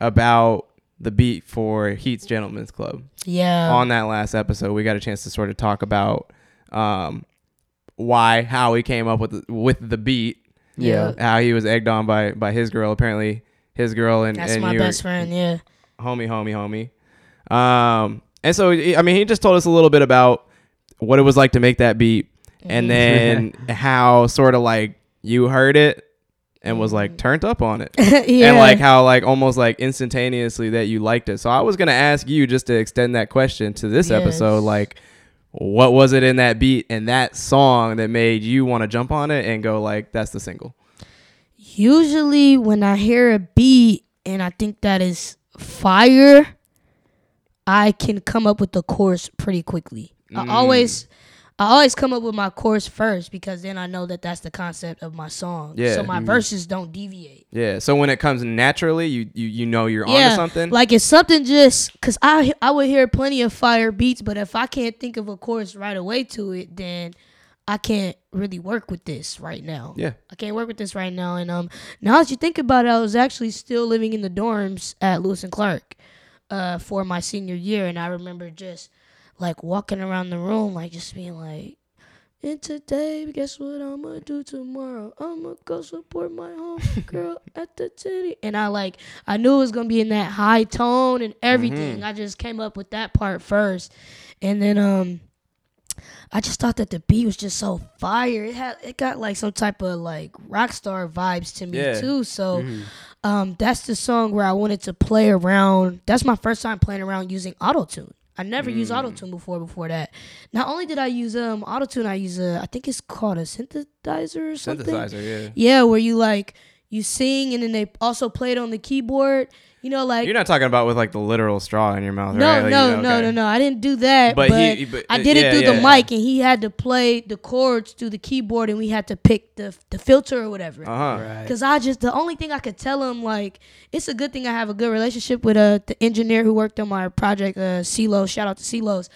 about the beat for Heat's Gentlemen's Club
Yeah.
on that last episode, we got a chance to sort of talk about um, why, how he came up with the, with the beat,
Yeah.
how he was egged on by by his girl. Apparently, his girl and
That's
and
my best friend. Yeah.
homie, homie, homie. Um, and so I mean, he just told us a little bit about what it was like to make that beat, and then how sort of like you heard it and was like turned up on it
yeah.
and like how like almost like instantaneously that you liked it. So I was gonna ask you just to extend that question to this
Yes.
episode, like what was it in that beat and that song that made you want to jump on it and go like that's the single?
usually when I hear a beat and I think that is fire, I can come up with the chorus pretty quickly. I
Mm.
always I always come up with my chorus first because then I know that that's the concept of my song.
Yeah.
So my
Mhm.
verses don't deviate.
Yeah. So when it comes naturally, you you, you know you're onto something.
Like if something just cuz I I would hear plenty of fire beats, but if I can't think of a chorus right away to it, then I can't really work with this right now.
yeah.
I can't work with this right now. And um, now that you think about it, I was actually still living in the dorms at Lewis and Clark, uh, for my senior year, and I remember just like walking around the room, like just being like, "And today, guess what I'm gonna do tomorrow? I'm gonna go support my home girl at the titty." And I like, I knew it was gonna be in that high tone and everything. I just came up with that part first, and then um. I just thought that the beat was just so fire. It had it got like some type of like rock star vibes to me
Yeah.
too. So um that's the song where I wanted to play around. That's my first time playing around using autotune. I never used autotune before before that. Not only did I use um autotune, I use a I think it's called a synthesizer or something.
Synthesizer. Yeah.
Yeah, where you like you sing and then they also played on the keyboard. You know, like
You're not talking about with like the literal straw in your mouth,
no,
right? Like,
no,
you know,
no,
okay.
no, no. I didn't do that.
But
But,
he- but-
I did it through
yeah.
the mic, and he had to play the chords through the keyboard, and we had to pick the the filter or whatever.
Uh huh.
Right.
Cause I just the only thing I could tell him like it's a good thing I have a good relationship with uh the engineer who worked on my project uh CeeLo shout out to CeeLo's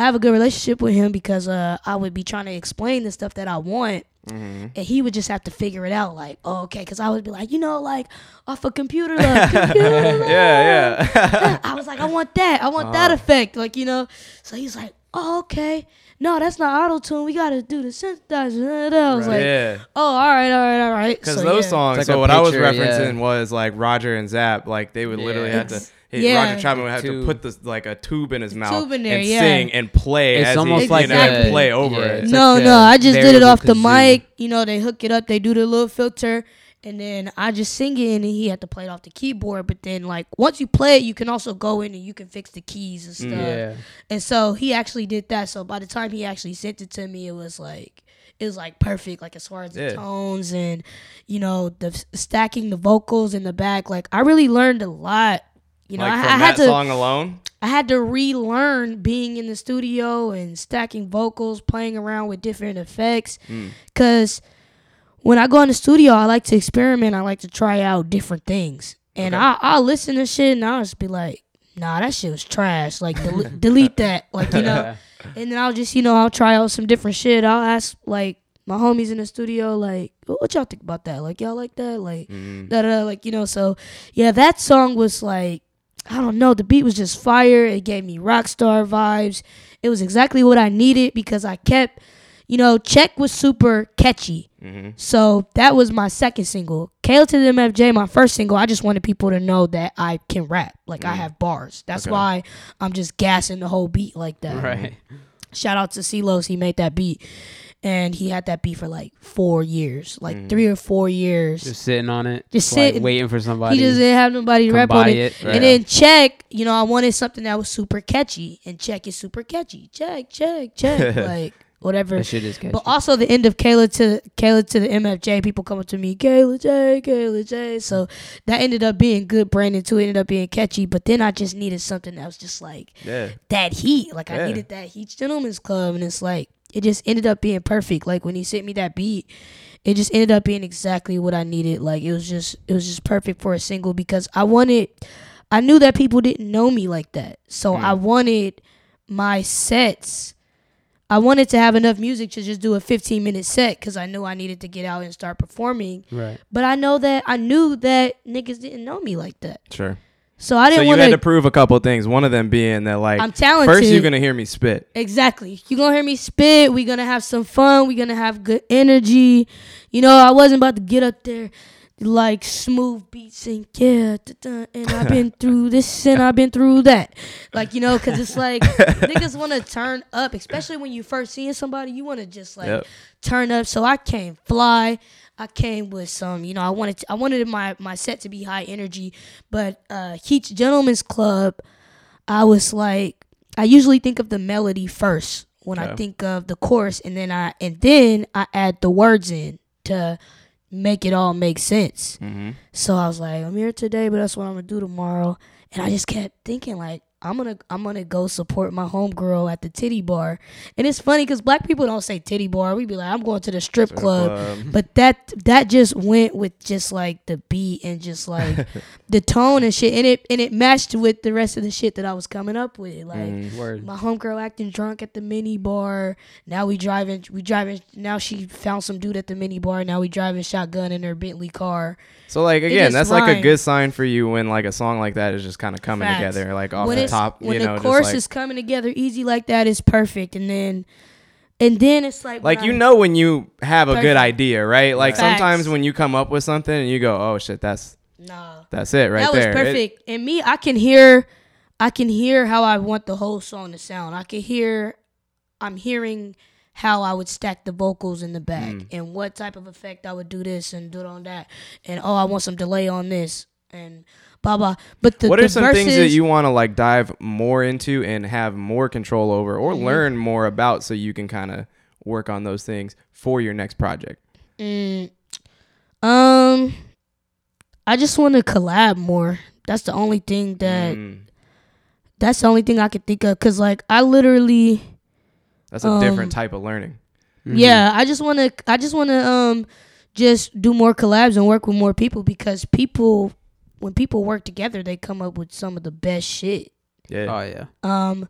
I have a good relationship with him because uh I would be trying to explain the stuff that I want
Mm-hmm.
and he would just have to figure it out like oh, okay because I would be like you know like off a computer love computer.
Yeah, yeah.
I was like I want that I want that effect like you know so he's like oh okay no that's not auto tune we gotta do the synthesizer I was like
yeah.
oh all right all right all right
Because
So,
those
yeah.
songs,
like
so
a
what I was
picture, yeah.
referencing was like Roger and Zapp, like they would literally
Yeah.
have to.
It's-
Hit,
yeah.
Roger Chapman would have to
Tube.
put this like a tube in his mouth
tube in there,
and
yeah.
sing and play
It's
as
almost
he,
like
you know, and
a-
play over
yeah,
it.
it's
no,
like
no,
a
I just did it
variable
off the
kazoo.
mic. You know, they hook it up, they do the little filter, and then I just sing it, and he had to play it off the keyboard. But then, like, once you play it, you can also go in and you can fix the keys and mm. stuff.
Yeah.
And so he actually did that. So by the time he actually sent it to me, it was like it was like perfect, like as far as the
Yeah.
tones and you know the s- stacking the vocals in the back. Like I really learned a lot. You know,
like
I, I had to.
song alone.
I had to relearn being in the studio and stacking vocals, playing around with different effects.
Mm.
Cause when I go in the studio, I like to experiment. I like to try out different things, and
Okay.
I I'll listen to shit and I'll just be like, Nah, that shit was trash. Like del- delete that. Like you know. And then I'll just you know I'll try out some different shit. I'll ask like my homies in the studio like, "What what y'all think about that? Like y'all like that? Like
Mm-hmm.
da da like you know so yeah that song was like i don't know the beat was just fire. It gave me rock star vibes. It was exactly what i needed because i kept you know check was super catchy.
Mm-hmm.
so that was my second single. Kayla to the mfj my first single. I just wanted people to know that i can rap. Like i have bars. That's
Okay.
why i'm just gassing the whole beat like that.
Right.
shout out to CeeLo's. He made that beat, and he had that beat for like four years, like three or four years.
Just sitting on it.
Just
like,
sitting.
waiting for somebody.
he just didn't have nobody to rap on it.
it. Right.
And then check, you know, I wanted something that was super catchy, and check is super catchy. Check, check, check. like whatever.
That shit is catchy.
But also the end of Kayla to Kayla to the MFJ, people come up to me, Kayla J, Kayla J. So that ended up being good branding too. It ended up being catchy. But then I just needed something that was just like
Yeah.
that heat. Like I needed that heat gentleman's club and it's like it just ended up being perfect. Like when he sent me that beat, it just ended up being exactly what I needed. Like it was just it was just perfect for a single because I wanted I knew that people didn't know me like that. So mm. I wanted my sets I wanted to have enough music to just do a 15 minute set because I knew I needed to get out and start performing.
right.
But I know that I knew that niggas didn't know me like that.
Sure.
So I didn't So
you
want
had to prove a couple things. One of them being that like
I'm talented.
first you're gonna hear me spit.
Exactly. You're gonna hear me spit. We're gonna have some fun. We're gonna have good energy. You know, I wasn't about to get up there like smooth beats and yeah, da, da, and I've been through this and I've been through that. Like, you know, because it's like niggas wanna turn up, especially when you first seeing somebody, you wanna just like
Yep.
turn up. So I came fly. I came with some, you know, I wanted to, I wanted my my set to be high energy, but uh Heat's Gentlemen's Club, I was like, I usually think of the melody first when I think of the chorus, and then I and then I add the words in to make it all make sense.
Mm-hmm.
So I was like, I'm here today, but that's what I'm gonna do tomorrow. And I just kept thinking like, I'm gonna I'm gonna go support my homegirl at the titty bar. And it's funny because black people don't say titty bar. We'd be like, I'm going to the strip club. But that that just went with just like the beat and just like the tone and shit. And it and it matched with the rest of the shit that I was coming up with. Like
Mm.
My homegirl acting drunk at the mini bar. Now we driving. We driving. Now she found some dude at the mini bar. Now we driving shotgun in her Bentley car.
So like again, that's like a good sign for you when like a song like that is just kind of coming
Facts.
together, like off
when
the
it's,
top.
when
you
the
know, just
chorus
like
is coming together easy like that is perfect. And then, and then it's like
like you
I-
know when you have a good idea, right? Like
Facts.
sometimes when you come up with something and you go, "Oh shit, that's
Nah.
that's it right
that was
there." It-
perfect. and me, I can hear, I can hear how I want the whole song to sound. I can hear, I'm hearing how I would stack the vocals in the back
Mm.
and what type of effect I would do this and do it on that. And oh, I want some delay on this and blah blah. But the
what
the
are some things that you want to like dive more into and have more control over or
Mm-hmm.
learn more about so you can kind of work on those things for your next project?
Mm, um, I just want to collab more. That's the only thing that.
Mm,
That's the only thing I could think of. Cause like I literally.
that's a different
Um,
type of learning.
Yeah, I just want to. I just want to um, just do more collabs and work with more people because people, when people work together, they come up with some of the best shit.
Yeah.
Oh yeah.
Um,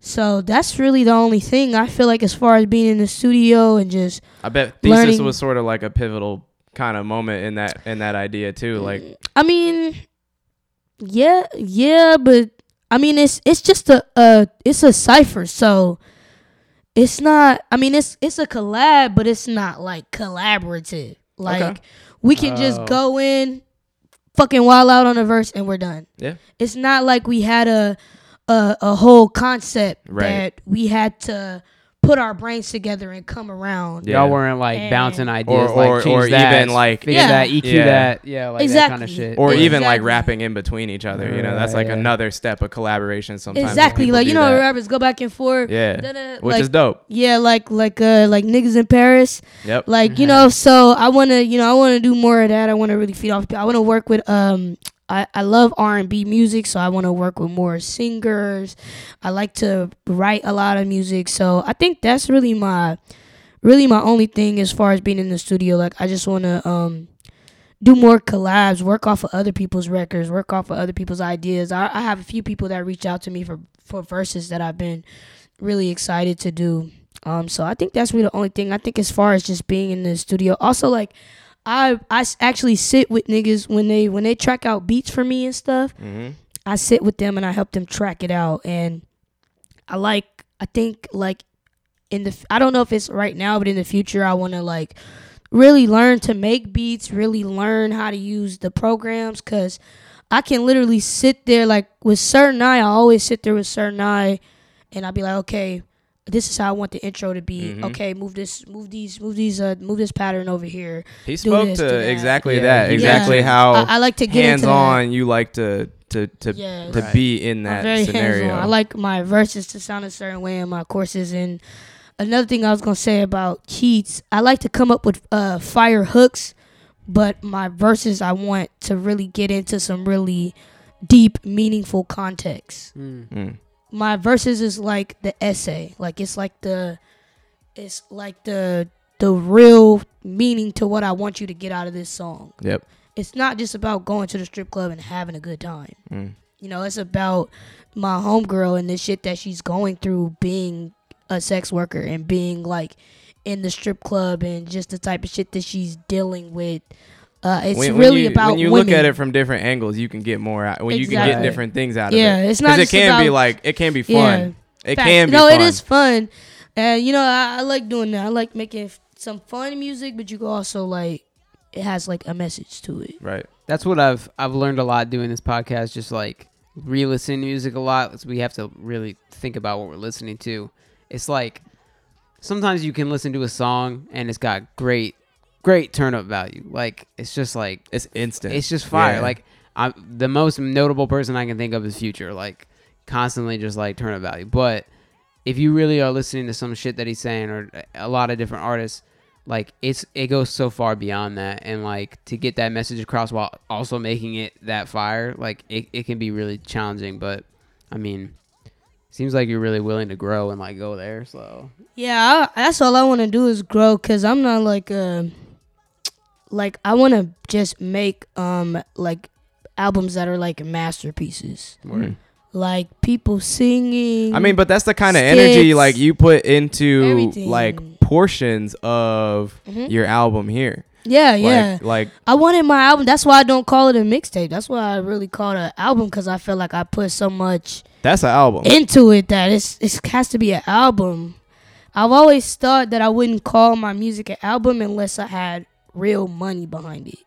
so that's really the only thing I feel like as far as being in the studio and just
I bet thesis
learning-
was sort of like a pivotal kind of moment in that in that idea too. Like
I mean, yeah, yeah, but I mean, it's it's just a uh, it's a cipher, so it's not. I mean, it's it's a collab, but it's not like collaborative. Like we can just
Oh.
go in, fucking wild out on a verse, and we're done.
Yeah.
It's not like we had a a, a whole concept
Right.
that we had to put our brains together and come around.
Yeah.
Y'all weren't like
And-
bouncing ideas,
Or-
like
or-
change
or
that,
even, like-
fix
Yeah.
that, EQ
Yeah.
that, yeah, like that kind of
Exactly.
shit.
or
Yeah.
even like rapping in between each other. You know, that's like
Yeah.
another step of collaboration. Sometimes
Exactly, like you know,
that.
rappers go back and forth.
Yeah,
da-da,
which
like,
is dope.
Yeah, like like uh like niggas in Paris.
Yep.
Like, you know, so I wanna you know, I wanna do more of that. I wanna really feed off I wanna work with um I, I love R and B music, so I wanna work with more singers. I like to write a lot of music. So I think that's really my really my only thing as far as being in the studio. Like I just wanna um do more collabs, work off of other people's records, work off of other people's ideas. I, I have a few people that reach out to me for for verses that I've been really excited to do. Um, so I think that's really the only thing. I think as far as just being in the studio, also like I I actually sit with niggas when they when they track out beats for me and stuff.
hmm
I sit with them and I help them track it out. And I like I think like in the I don't know if it's right now, but in the future I want to like really learn to make beats, really learn how to use the programs cuz I can literally sit there like with certain eye, I always sit there with certain eye and I'd be like, "Okay, this is how I want the intro to be.
Mhm.
Okay, move this move these move these uh move this pattern over here."
He spoke
this,
to
that.
exactly
Yeah,
that. Exactly
did.
how
I, I like to get
hands on. you like to to to
Yes.
to
Right.
be in
I'm
that
very
scenario.
hands-on. I like my verses to sound a certain way and my courses and another thing I was gonna say about Keats, I like to come up with uh, fire hooks, but my verses I want to really get into some really deep, meaningful context.
Mm.
My verses is like the essay, like it's like the, it's like the the real meaning to what I want you to get out of this song.
Yep.
It's not just about going to the strip club and having a good time.
Mm.
You know, it's about my homegirl and the shit that she's going through being a sex worker and being like in the strip club and just the type of shit that she's dealing with. Uh, it's
when, when
really
you,
about
when you
women.
look at it from different angles, you can get more out. When you can get different things out
Yeah,
of it.
Yeah, it's not
'Cause it
just
can be like it can be fun.
Yeah.
It
Facts.
can be
no,
fun.
it is fun. And you know, I, I like doing that. I like making f- some fun music, but you can also like it has like a message to it.
Right.
That's what I've I've learned a lot doing this podcast. Just like re-listening to music a lot. So we have to really think about what we're listening to. It's like sometimes you can listen to a song and it's got great, great turn up value. Like it's just like
It's instant.
it's just fire.
Yeah.
Like I'm the most notable person I can think of is Future. Like constantly just like turn up value. But if you really are listening to some shit that he's saying or a lot of different artists, like it's it goes so far beyond that and like to get that message across while also making it that fire, like it, it can be really challenging. But I mean seems like you're really willing to grow and like go there. So
Yeah, I, that's all I want to do is grow because I'm not like uh like I want to just make um like albums that are like masterpieces,
Word.
like people singing.
I mean, but that's the kind of energy
skits,
like you put into
everything.
like portions of
Mhm.
your album here.
yeah, yeah.
Like, like
I wanted my album. That's why I don't call it a mixtape. That's why I really call it an album because I feel like I put so much
that's an album.
into it that it's it has to be an album. I've always thought that I wouldn't call my music an album unless I had real money behind it.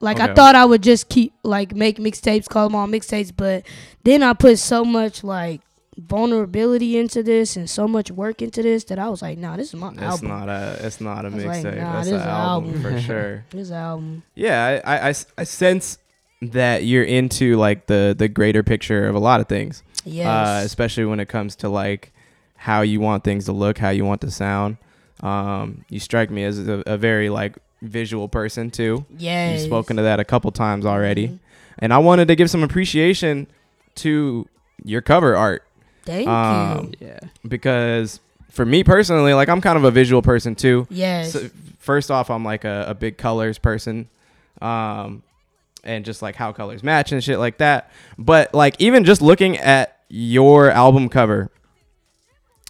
Like I thought I would just keep like make mixtapes, call them all mixtapes, but then I put so much like vulnerability into this and so much work into this that I was like, nah, this is my
it's
album.
not a it's not a
was like,
mixtape.
nah,
that's
this
an album,
album.
for sure.
this album.
Yeah, I, I, I sense that you're into like the the greater picture of a lot of things.
Yes.
uh, especially when it comes to like how you want things to look, how you want to sound. Um, you strike me as a, a very like visual person too.
Yeah,
You've spoken to that a couple times already,
Mhm.
and I wanted to give some appreciation to your cover art
Thank
Um,
you.
yeah.
because for me personally, like I'm kind of a visual person too.
Yes.
So first off, I'm like a, a big colors person, um, and just like how colors match and shit like that. But like even just looking at your album cover,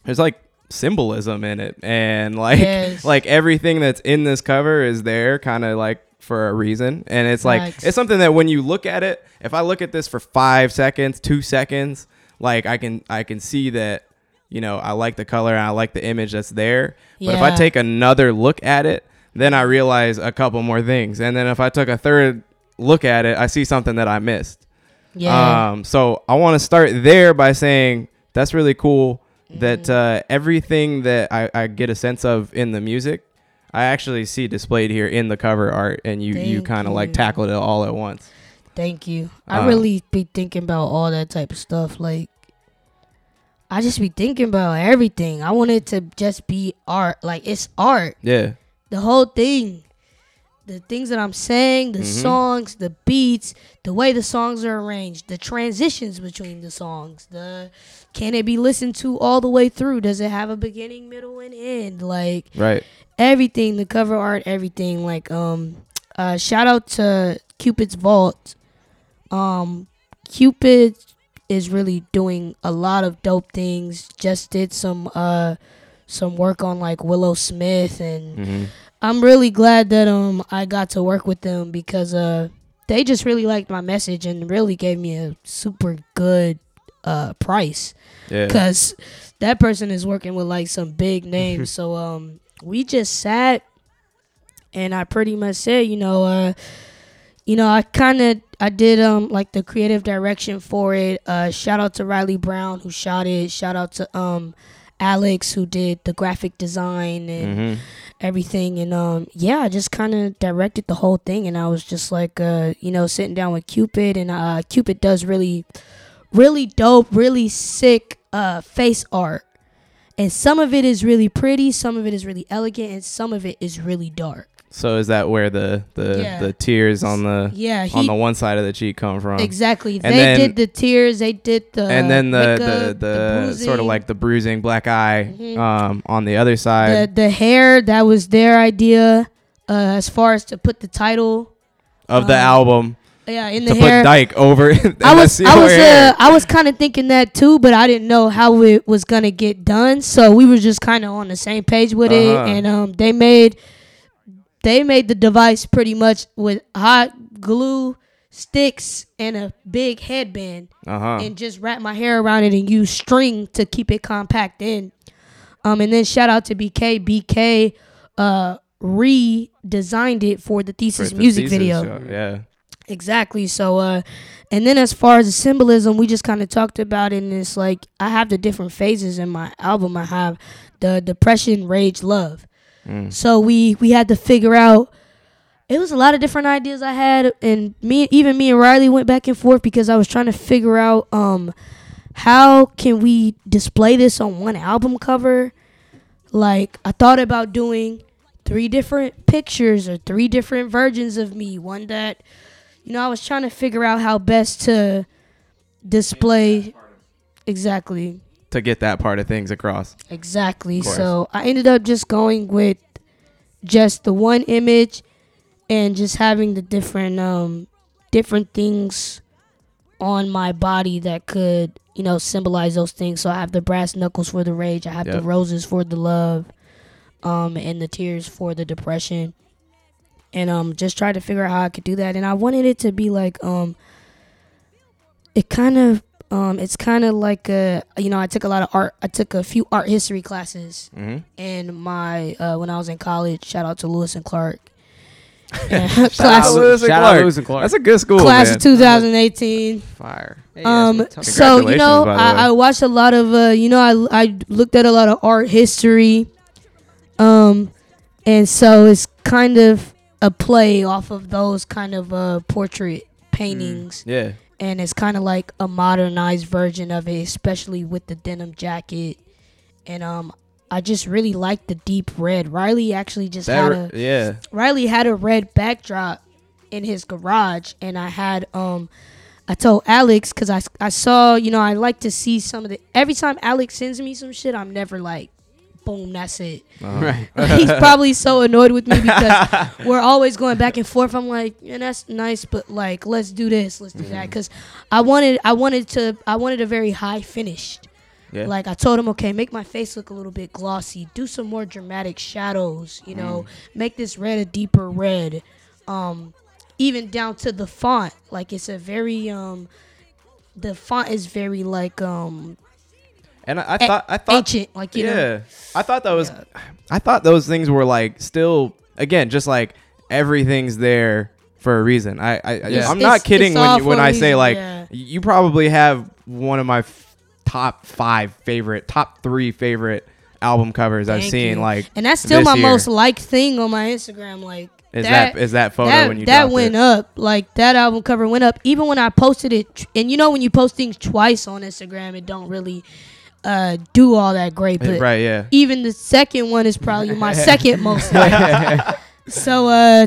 there's like symbolism in it, and like
Yes.
like everything that's in this cover is there, kind of like for a reason. And it's like
Facts.
it's something that when you look at it, if I look at this for five seconds, two seconds, like I can I can see that you know I like the color and I like the image that's there. But if I take another look at it, then I realize a couple more things. And then if I took a third look at it, I see something that I missed.
yeah.
Um, so I want to start there by saying that's really cool that
Mm-hmm.
uh, everything that I, I get a sense of in the music, I actually see displayed here in the cover art, and you you kind of like tackled it all at once.
Thank you. I
Uh,
really be thinking about all that type of stuff. Like, I just be thinking about everything. I want it to just be art. Like, it's art.
Yeah,
The whole thing. The things that I'm saying, the
Mhm.
songs, the beats, the way the songs are arranged, the transitions between the songs, the can it be listened to all the way through? Does it have a beginning, middle, and end? Like,
right.
everything the cover art everything like um uh shout out to cupid's vault um cupid is really doing a lot of dope things just did some uh some work on like willow smith and
hmm
i'm really glad that um i got to work with them because uh they just really liked my message and really gave me a super good uh price
Yeah,
because that person is working with like some big names. so um, we just sat, and I pretty much said, you know, uh, you know, I kind of I did um like the creative direction for it. Uh, shout out to Riley Brown who shot it. Shout out to um Alex who did the graphic design and
hmm
everything and um yeah i just kind of directed the whole thing and i was just like uh you know sitting down with cupid and uh cupid does really really dope really sick uh face art and some of it is really pretty, some of it is really elegant, and some of it is really dark.
So is that where the the,
Yeah.
the tears on the
Yeah, he
on the one side of the cheek come from?
exactly.
And
they
then-
did the tears. They did the
and then the
makeup,
the, the, sort of like the bruising black eye
Mhm.
um on the other side
the hair. That was their idea. Uh, as far as to put the title,
of the
um,
album
yeah, in
to
the
put
hair.
Dyke over.
I was I was uh. I was kind of thinking that too, but I didn't know how it was gonna get done. So we were just kind of on the same page with it,
Uh-huh.
and um, they made they made the device pretty much with hot glue sticks and a big headband,
uh-huh.
and just wrap my hair around it and use string to keep it compact in. Um, and then shout out to BK. BK uh redesigned it for the
For
thesis
the
music
thesis
video.
Yeah.
Exactly. So, uh, and then as far as the symbolism, we just kind of talked about it. And it's like I have the different phases in my album. I have the depression, rage, love.
Mm.
So we we had to figure out. It was a lot of different ideas I had, and me, even me and Riley went back and forth because I was trying to figure out um how can we display this on one album cover. Like I thought about doing three different pictures or three different versions of me. One that you know, I was trying to figure out how best to display exactly,
To get that part of things across.
exactly. So I ended up just going with just the one image and just having the different um different things on my body that could you know symbolize those things. So I have the brass knuckles for the rage. I have
Yep.
the roses for the love, um, and the tears for the depression. And um, just tried to figure out how I could do that. And I wanted it to be like um, it kind of um, it's kind of like a you know I took a lot of art. I took a few art history classes
hmm
in my uh, when I was in college. Shout out to Lewis and Clark.
Shout
class
out Lewis and
Shout out
Clark.
Lewis and Clark.
That's a good school,
class
man.
of 2018.
Fire. Hey,
Um,
that's
so you know,
Congratulations, by the way.
I, I watched a lot of, uh, you know, I I looked at a lot of art history, um, and so it's kind of a play off of those kind of uh portrait paintings,
Yeah.
and it's kind of like a modernized version of it, especially with the denim jacket, and um. I just really like the deep red. Riley actually just had a
yeah.
Riley had a red backdrop in his garage, and I had um, I told Alex because I I saw you know I like to see some of the every time Alex sends me some shit, I'm never like, boom, that's it.
Uh-huh.
Right.
He's probably so annoyed with me because we're always going back and forth. I'm like, yeah, that's nice, but like, let's do this, let's do that, because I wanted I wanted to I wanted a very high finish.
Yeah.
Like I told him, okay, make my face look a little bit glossy. Do some more dramatic shadows. You know, make this red a deeper red. Um, even down to the font. Like it's a very um, the font is very like um
And I, I
a-
thought I thought
ancient. Like you
yeah.
know,
I thought that was
Yeah.
I thought those things were like still again just like everything's there for a reason. I, I
Yeah.
I'm not
it's-
kidding
it's
when you, when I say
reason,
like
yeah.
you probably have one of my f- top 5 favorite top 3 favorite album covers I've seen
you.
like
and that's still my
year.
most liked thing on my Instagram. Like
is that, is that photo
that,
when you
that went
it?
up like that album cover went up even when i posted it and you know when you post things twice on instagram it don't really uh do all that great but
right, yeah.
even the second one is probably my second most liked so uh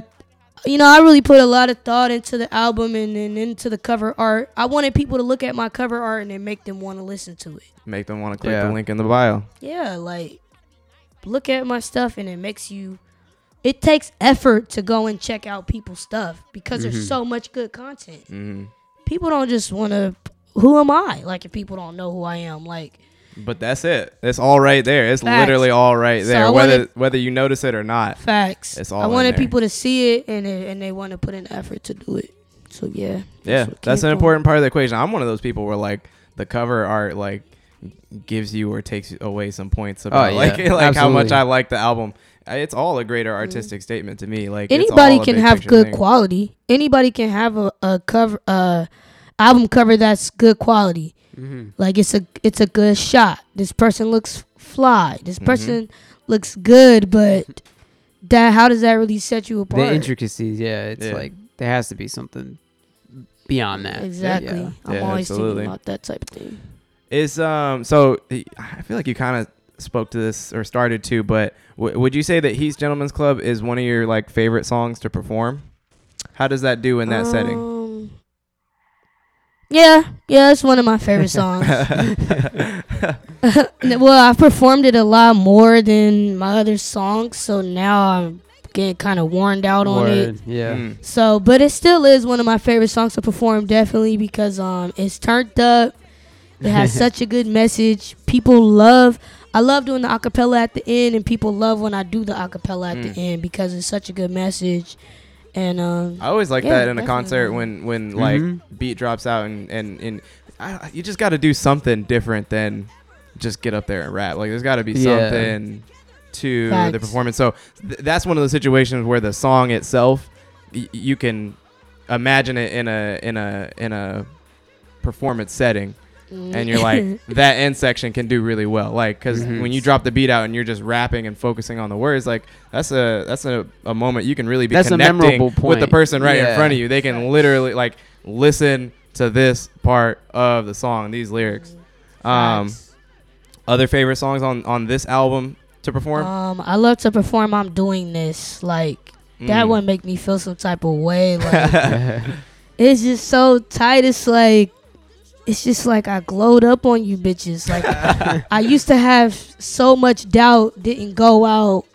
you know i really put a lot of thought into the album and, and into the cover art i wanted people to look at my cover art and then make them want to listen to it
Make them want to click
Yeah.
the link in the bio.
yeah like look at my stuff and it makes you it takes effort to go and check out people's stuff because
Mhm.
there's so much good content
hmm
people don't just want to who am i like if people don't know who i am like
But that's it. It's all right there. It's
Facts.
literally all right there,
I
whether
wanted-
whether you notice it or not.
facts
It's all
i wanted
there.
people to see it and it, and they want to put in effort to do it so yeah
Yeah,
what
that's an
from.
important part of the equation. I'm one of those people where like the cover art like gives you or takes away some points about
yeah,
like like how much. I like the album. It's all a greater artistic statement to me. Like
anybody can have good
thing.
quality anybody can have a, a cover uh album cover that's good quality
Mhm.
Like it's a it's a good shot. This person looks fly. This
Mhm.
person looks good, but that how does that really set you apart?
The intricacies, yeah. It's
Yeah.
like there has to be something beyond that.
exactly.
Yeah.
I'm
Yeah,
always
absolutely.
thinking about that type of thing.
It's um so I feel like you kind of spoke to this or started to, but w- would you say that He's Gentleman's Club is one of your like favorite songs to perform? How does that do in that setting?
Yeah, yeah, it's one of my favorite songs. well, I've performed it a lot more than my other songs, so now I'm getting kind of worn out on it.
Yeah.
Mm.
So, but it still is one of my favorite songs to perform, definitely because um, it's turned up. It has such a good message. People love. I love doing the acapella at the end, and people love when I do the acapella at
Mm.
the end because it's such a good message. And um,
I always like
Yeah,
that in a concert when when like
Mhm.
beat drops out and and and I, you just got to do something different than just get up there and rap. Like there's got to be
Yeah.
something to the performance. So th- that's one of the situations where the song itself y- you can imagine it in a in a in a performance setting and you're like that end section can do really well like because
Mhm.
when you drop the beat out and you're just rapping and focusing on the words like that's a that's a, a moment you can really be
That's a memorable point.
with the person right in front of you they can literally like listen to this part of the song these lyrics um
Facts.
other favorite songs on on this album to perform
um, I love to perform. I'm doing this like that
Mm.
one make me feel some type of way. Like it's just so tight. It's like it's just like I glowed up on you bitches. Like I used to have so much doubt, didn't go out,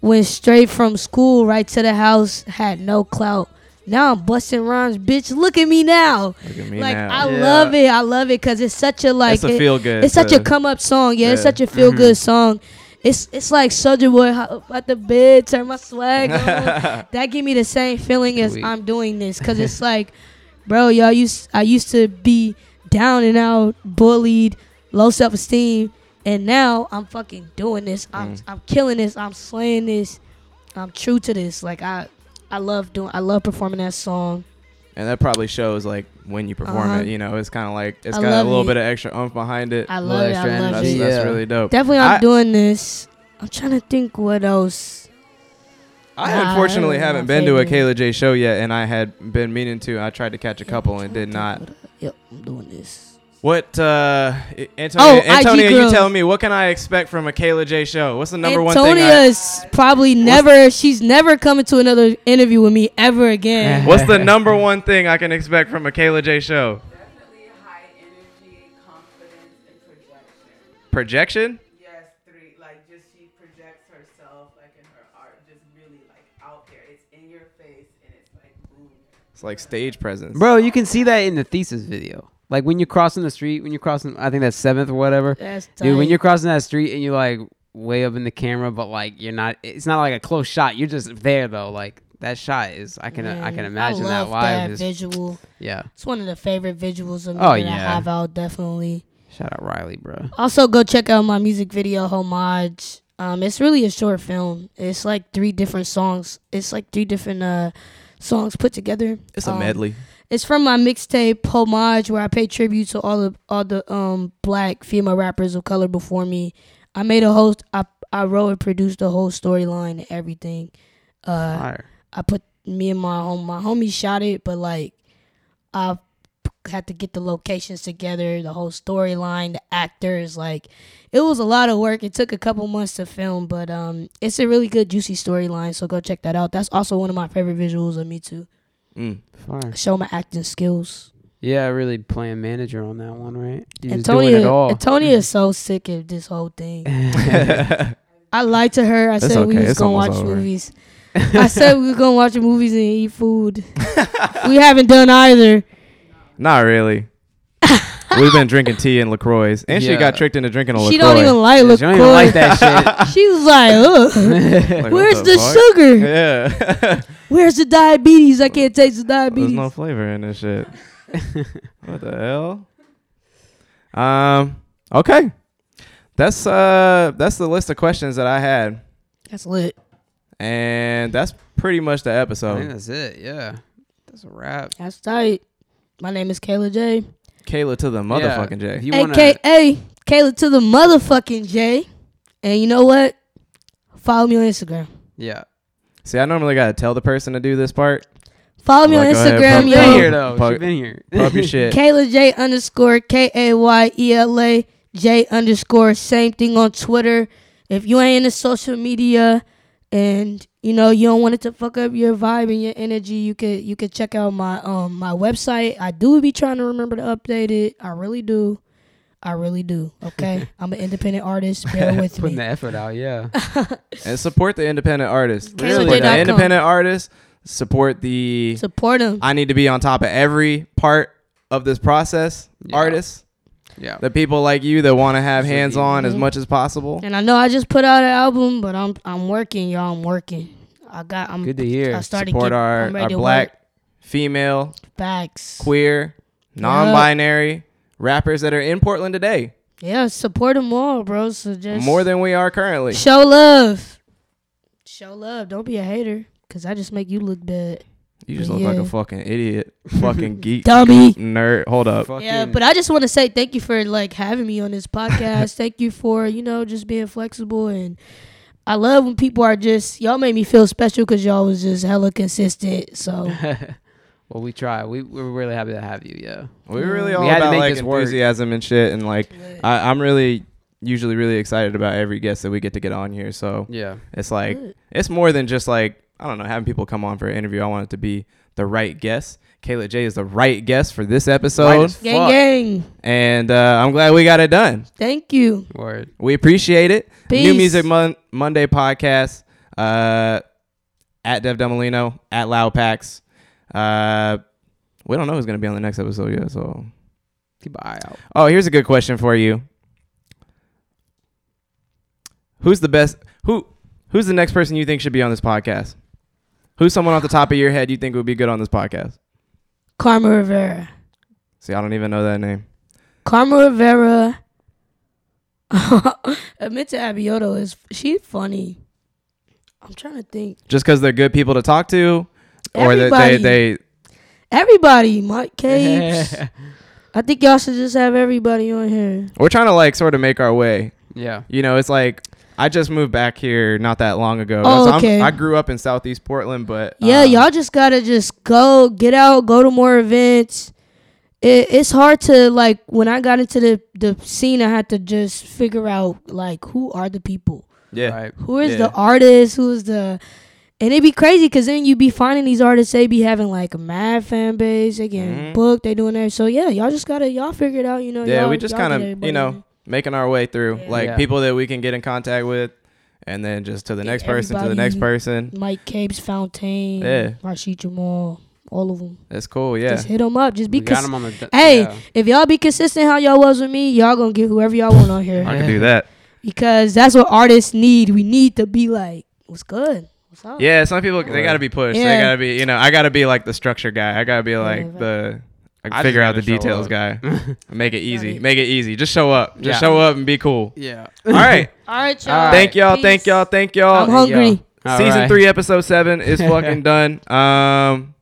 went straight from school right to the house, had no clout. Now I'm busting rhymes, bitch. Look at me now.
Look at me
like
now.
I
Yeah.
love it. I love it because it's such a like
it's a
it-
feel good
it's such a come up song. Yeah, it's such a feel good mm-hmm. song. It's it's like Soulja Boy at the bed, turn my swag on. that give me the same feeling as
Sweet.
I'm doing this because it's like, bro, y'all used I used to be down and out, bullied, low self esteem, and now I'm fucking doing this. I'm
Mm.
I'm killing this. I'm slaying this. I'm true to this. Like I I love doing. I love performing that song.
and that probably shows like when you perform
Uh-huh.
it you know it's kind of like it's
I
got a little
it.
bit of extra oomph behind it
I love it.
extra
I love
that's,
it.
that's
Yeah.
really dope
Definitely, I'm
I-
doing this. I'm trying to think what else.
I unfortunately
that
haven't been to a
favorite.
Kayla J show yet, and I had been meaning to. I tried to catch a couple and did not.
Yep, I'm doing this.
What, uh, I-
Oh,
Antonia, you
girls.
telling me, what can I expect from a Kayla J show? What's the number one thing? I,
Antonia's probably never. She's never coming to another interview with me ever again.
what's the number one thing I can expect from a Kayla J show?
Definitely high energy, confidence, and projection.
Projection?
It's like
stage presence.
Bro, you can see that in the thesis video. Like when you're crossing the street, when you're crossing, I think that's seventh or whatever.
That's
Dude, when
tight.
you're crossing that street and you're like way up in the camera, but like you're not, it's not like a close shot. You're just there though. Like that shot is, I can, I
Man,
can imagine
love
that live.
That
is,
visual.
yeah.
It's one of the favorite visuals of me
Oh,
that I
yeah.
have out. Definitely.
Shout out Riley, bro.
Also, go check out my music video homage. Um, it's really a short film. It's like three different songs. It's like three different uh songs put together.
It's a
Um,
medley.
It's from my mixtape homage, where I pay tribute to all the all the um black female rappers of color before me. I made a host. I I wrote and produced the whole storyline and everything. Uh,
Fire.
I put me and my home my homie shot it, but like I had to get the locations together, the whole storyline, the actors, like it was a lot of work. It took a couple months to film, but um it's a really good juicy storyline, so go check that out. That's also one of my favorite visuals of me too.
Mm.
Fire.
Show my acting skills.
Yeah, really playing manager on that one, right? You're just doing it
Antonia
all.
Antonia is so sick of this whole thing. I lied to her. I
It's
said we
okay.
was
It's
gonna watch
over.
movies. I said we were gonna watch movies and eat food. we haven't done either.
Not really. We've been drinking tea and LaCroix. And she
Yeah.
got tricked into drinking a LaCroix.
She don't even like
She
LaCroix.
don't even like that
She was like, Ugh,
Like, what
where's the,
fuck?
sugar?
Yeah.
Where's the diabetes? I can't taste the diabetes.
There's
diabetes.
no flavor in this shit. what the hell? Um. Okay. That's uh. That's the list of questions that I had,
That's lit.
and that's pretty much the
I think
episode.
that's it. Yeah, that's a wrap.
That's tight. My name is Kayla J.
Kayla to the motherfucking
Yeah,
J.
you wanna,
AKA Kayla to the motherfucking J. And you know what? Follow me on Instagram.
yeah.
See, I normally gotta tell the person to do this part.
Follow me
Like,
on
go ahead,
Instagram,
pump
She
that
been
yo.
here though.
Pug-
She been here.
Pump your shit.
Kayla J underscore K A Y E L A J underscore same thing on Twitter. If you ain't into social media and you know you don't want it to fuck up your vibe and your energy, you could you could check out my um my website. I do be trying to remember to update it. I really do. I really do. Okay, I'm an independent artist. Bear with me.
Putting the effort out, yeah.
and support the independent artists.
Kayla
Support
J dot
the independent artists. Support the.
Support them.
I need to be on top of every part of this process.
Yeah.
Artists,
Yeah.
the people like you that want to have hands on as
Mhm.
much as possible.
And I know I just put out an album, but I'm I'm working, y'all. I'm working. I got. I'm
Good to hear.
I started
Support
get-
our, our black,
work.
female,
facts.
queer, non-binary rappers that are in Portland today.
Yeah, support them all, bro. So just
More than we are currently.
show love. Show love. Don't be a hater, cause I just make you look bad,
You just look like a fucking idiot, fucking geek,
dummy.
nerd. Hold up.
Yeah, but I just want to say thank you for like having me on this podcast. thank you for you know just being flexible and. I love when people are just y'all made me feel special because y'all was just hella consistent. So
well, we try. We we're really happy to have you. Yeah.
We're really all
had to
about like
this work.
enthusiasm and shit, and like I, I'm really usually really excited about every guest that we get to get on here. So
Yeah.
it's like
Good.
it's more than just like I don't know having people come on for an interview. I want it to be the right guest. Kayla J is the right guest for this episode,
as
gang gang.
and uh, I'm glad we got it done.
Thank you.
Word.
We appreciate it. New Music Mon- Monday podcast uh, at Dev Demolino at Loud Packs. Uh, we don't know who's gonna be on the next episode yet, so
Keep an eye out.
Oh, here's a good question for you. Who's the best? Who? Who's the next person you think should be on this podcast? Who's someone off the top of your head you think would be good on this podcast?
Karma Rivera.
See, I don't even know that name.
Karma Rivera. Amenta Abioto is she funny. I'm trying to think.
Just because they're good people to talk to, or that
Everybody.
they they
Everybody, Mic Capes. I think y'all should just have everybody on here.
we're trying to like sort of make our way.
yeah.
You know, it's like I just moved back here not that long ago.
Oh,
So I'm-
okay.
I grew up in Southeast Portland, but
Yeah,
um,
y'all just gotta just go, get out, go to more events. It, it's hard to like when I got into the the scene. I had to just figure out like who are the people,
Yeah,
Right.
who is
Yeah.
the artist, who is the, and it'd be crazy because then you'd be finding these artists. They be having like a mad fan base. They getting
Mhm.
booked. They doing that. So yeah, y'all just gotta y'all figure it out. You know.
yeah.
y'all-
We just kind of you know
in.
Making our way through
Yeah.
like
Yeah.
people that we can get in contact with, and then just to the
Yeah,
next person, to the next person.
Mic Capes, Fontaine,
Yeah.
Rasheed Jamal, all of them.
That's cool. Yeah.
Just hit them up. Just be
We got
cons-
on the. d-
Hey,
yeah.
if y'all be consistent how y'all was with me, y'all gonna get whoever y'all want on here
I can do that.
because that's what artists need. We need to be like, what's good, what's up?
Yeah, some people they gotta be pushed. They gotta be, you know, I gotta be like the structure guy. I gotta be like
right.
the I
I
figure out the details
up.
guy. Make it easy. Make it easy. Just show up. Just
Yeah.
show up and be cool.
Yeah.
All right.
All right, y'all.
All right.
Thank y'all.
Peace.
Thank y'all. Thank y'all.
I'm hungry.
All
Season
right.
three, episode seven is fucking done. Um,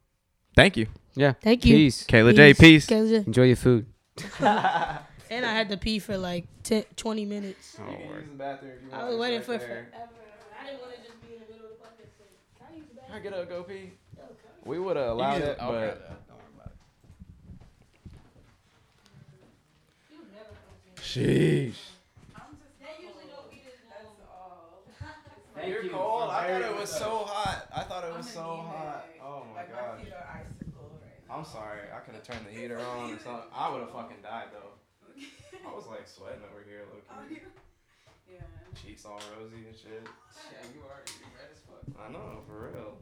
thank you,
Yeah.
Thank you.
Peace.
Kayla J. Peace.
Kayla J.
Enjoy your food.
And I had to pee for like 10, 20 minutes.
Oh,
I was waiting for forever. I didn't want to just be in the middle of the fucking thing. I use the?
I get up, go pee. We would have allowed it, but sheesh. You're cold. I thought it was so hot. I thought it was so hot. Oh my
Like my
gosh.
feet are icicle right now.
I'm sorry. I could have turned the heater on or something. I would have fucking died though. I was like sweating over here, low key.
Oh, yeah.
Cheeks all rosy and shit.
Yeah, you are red as fuck.
I know, for real.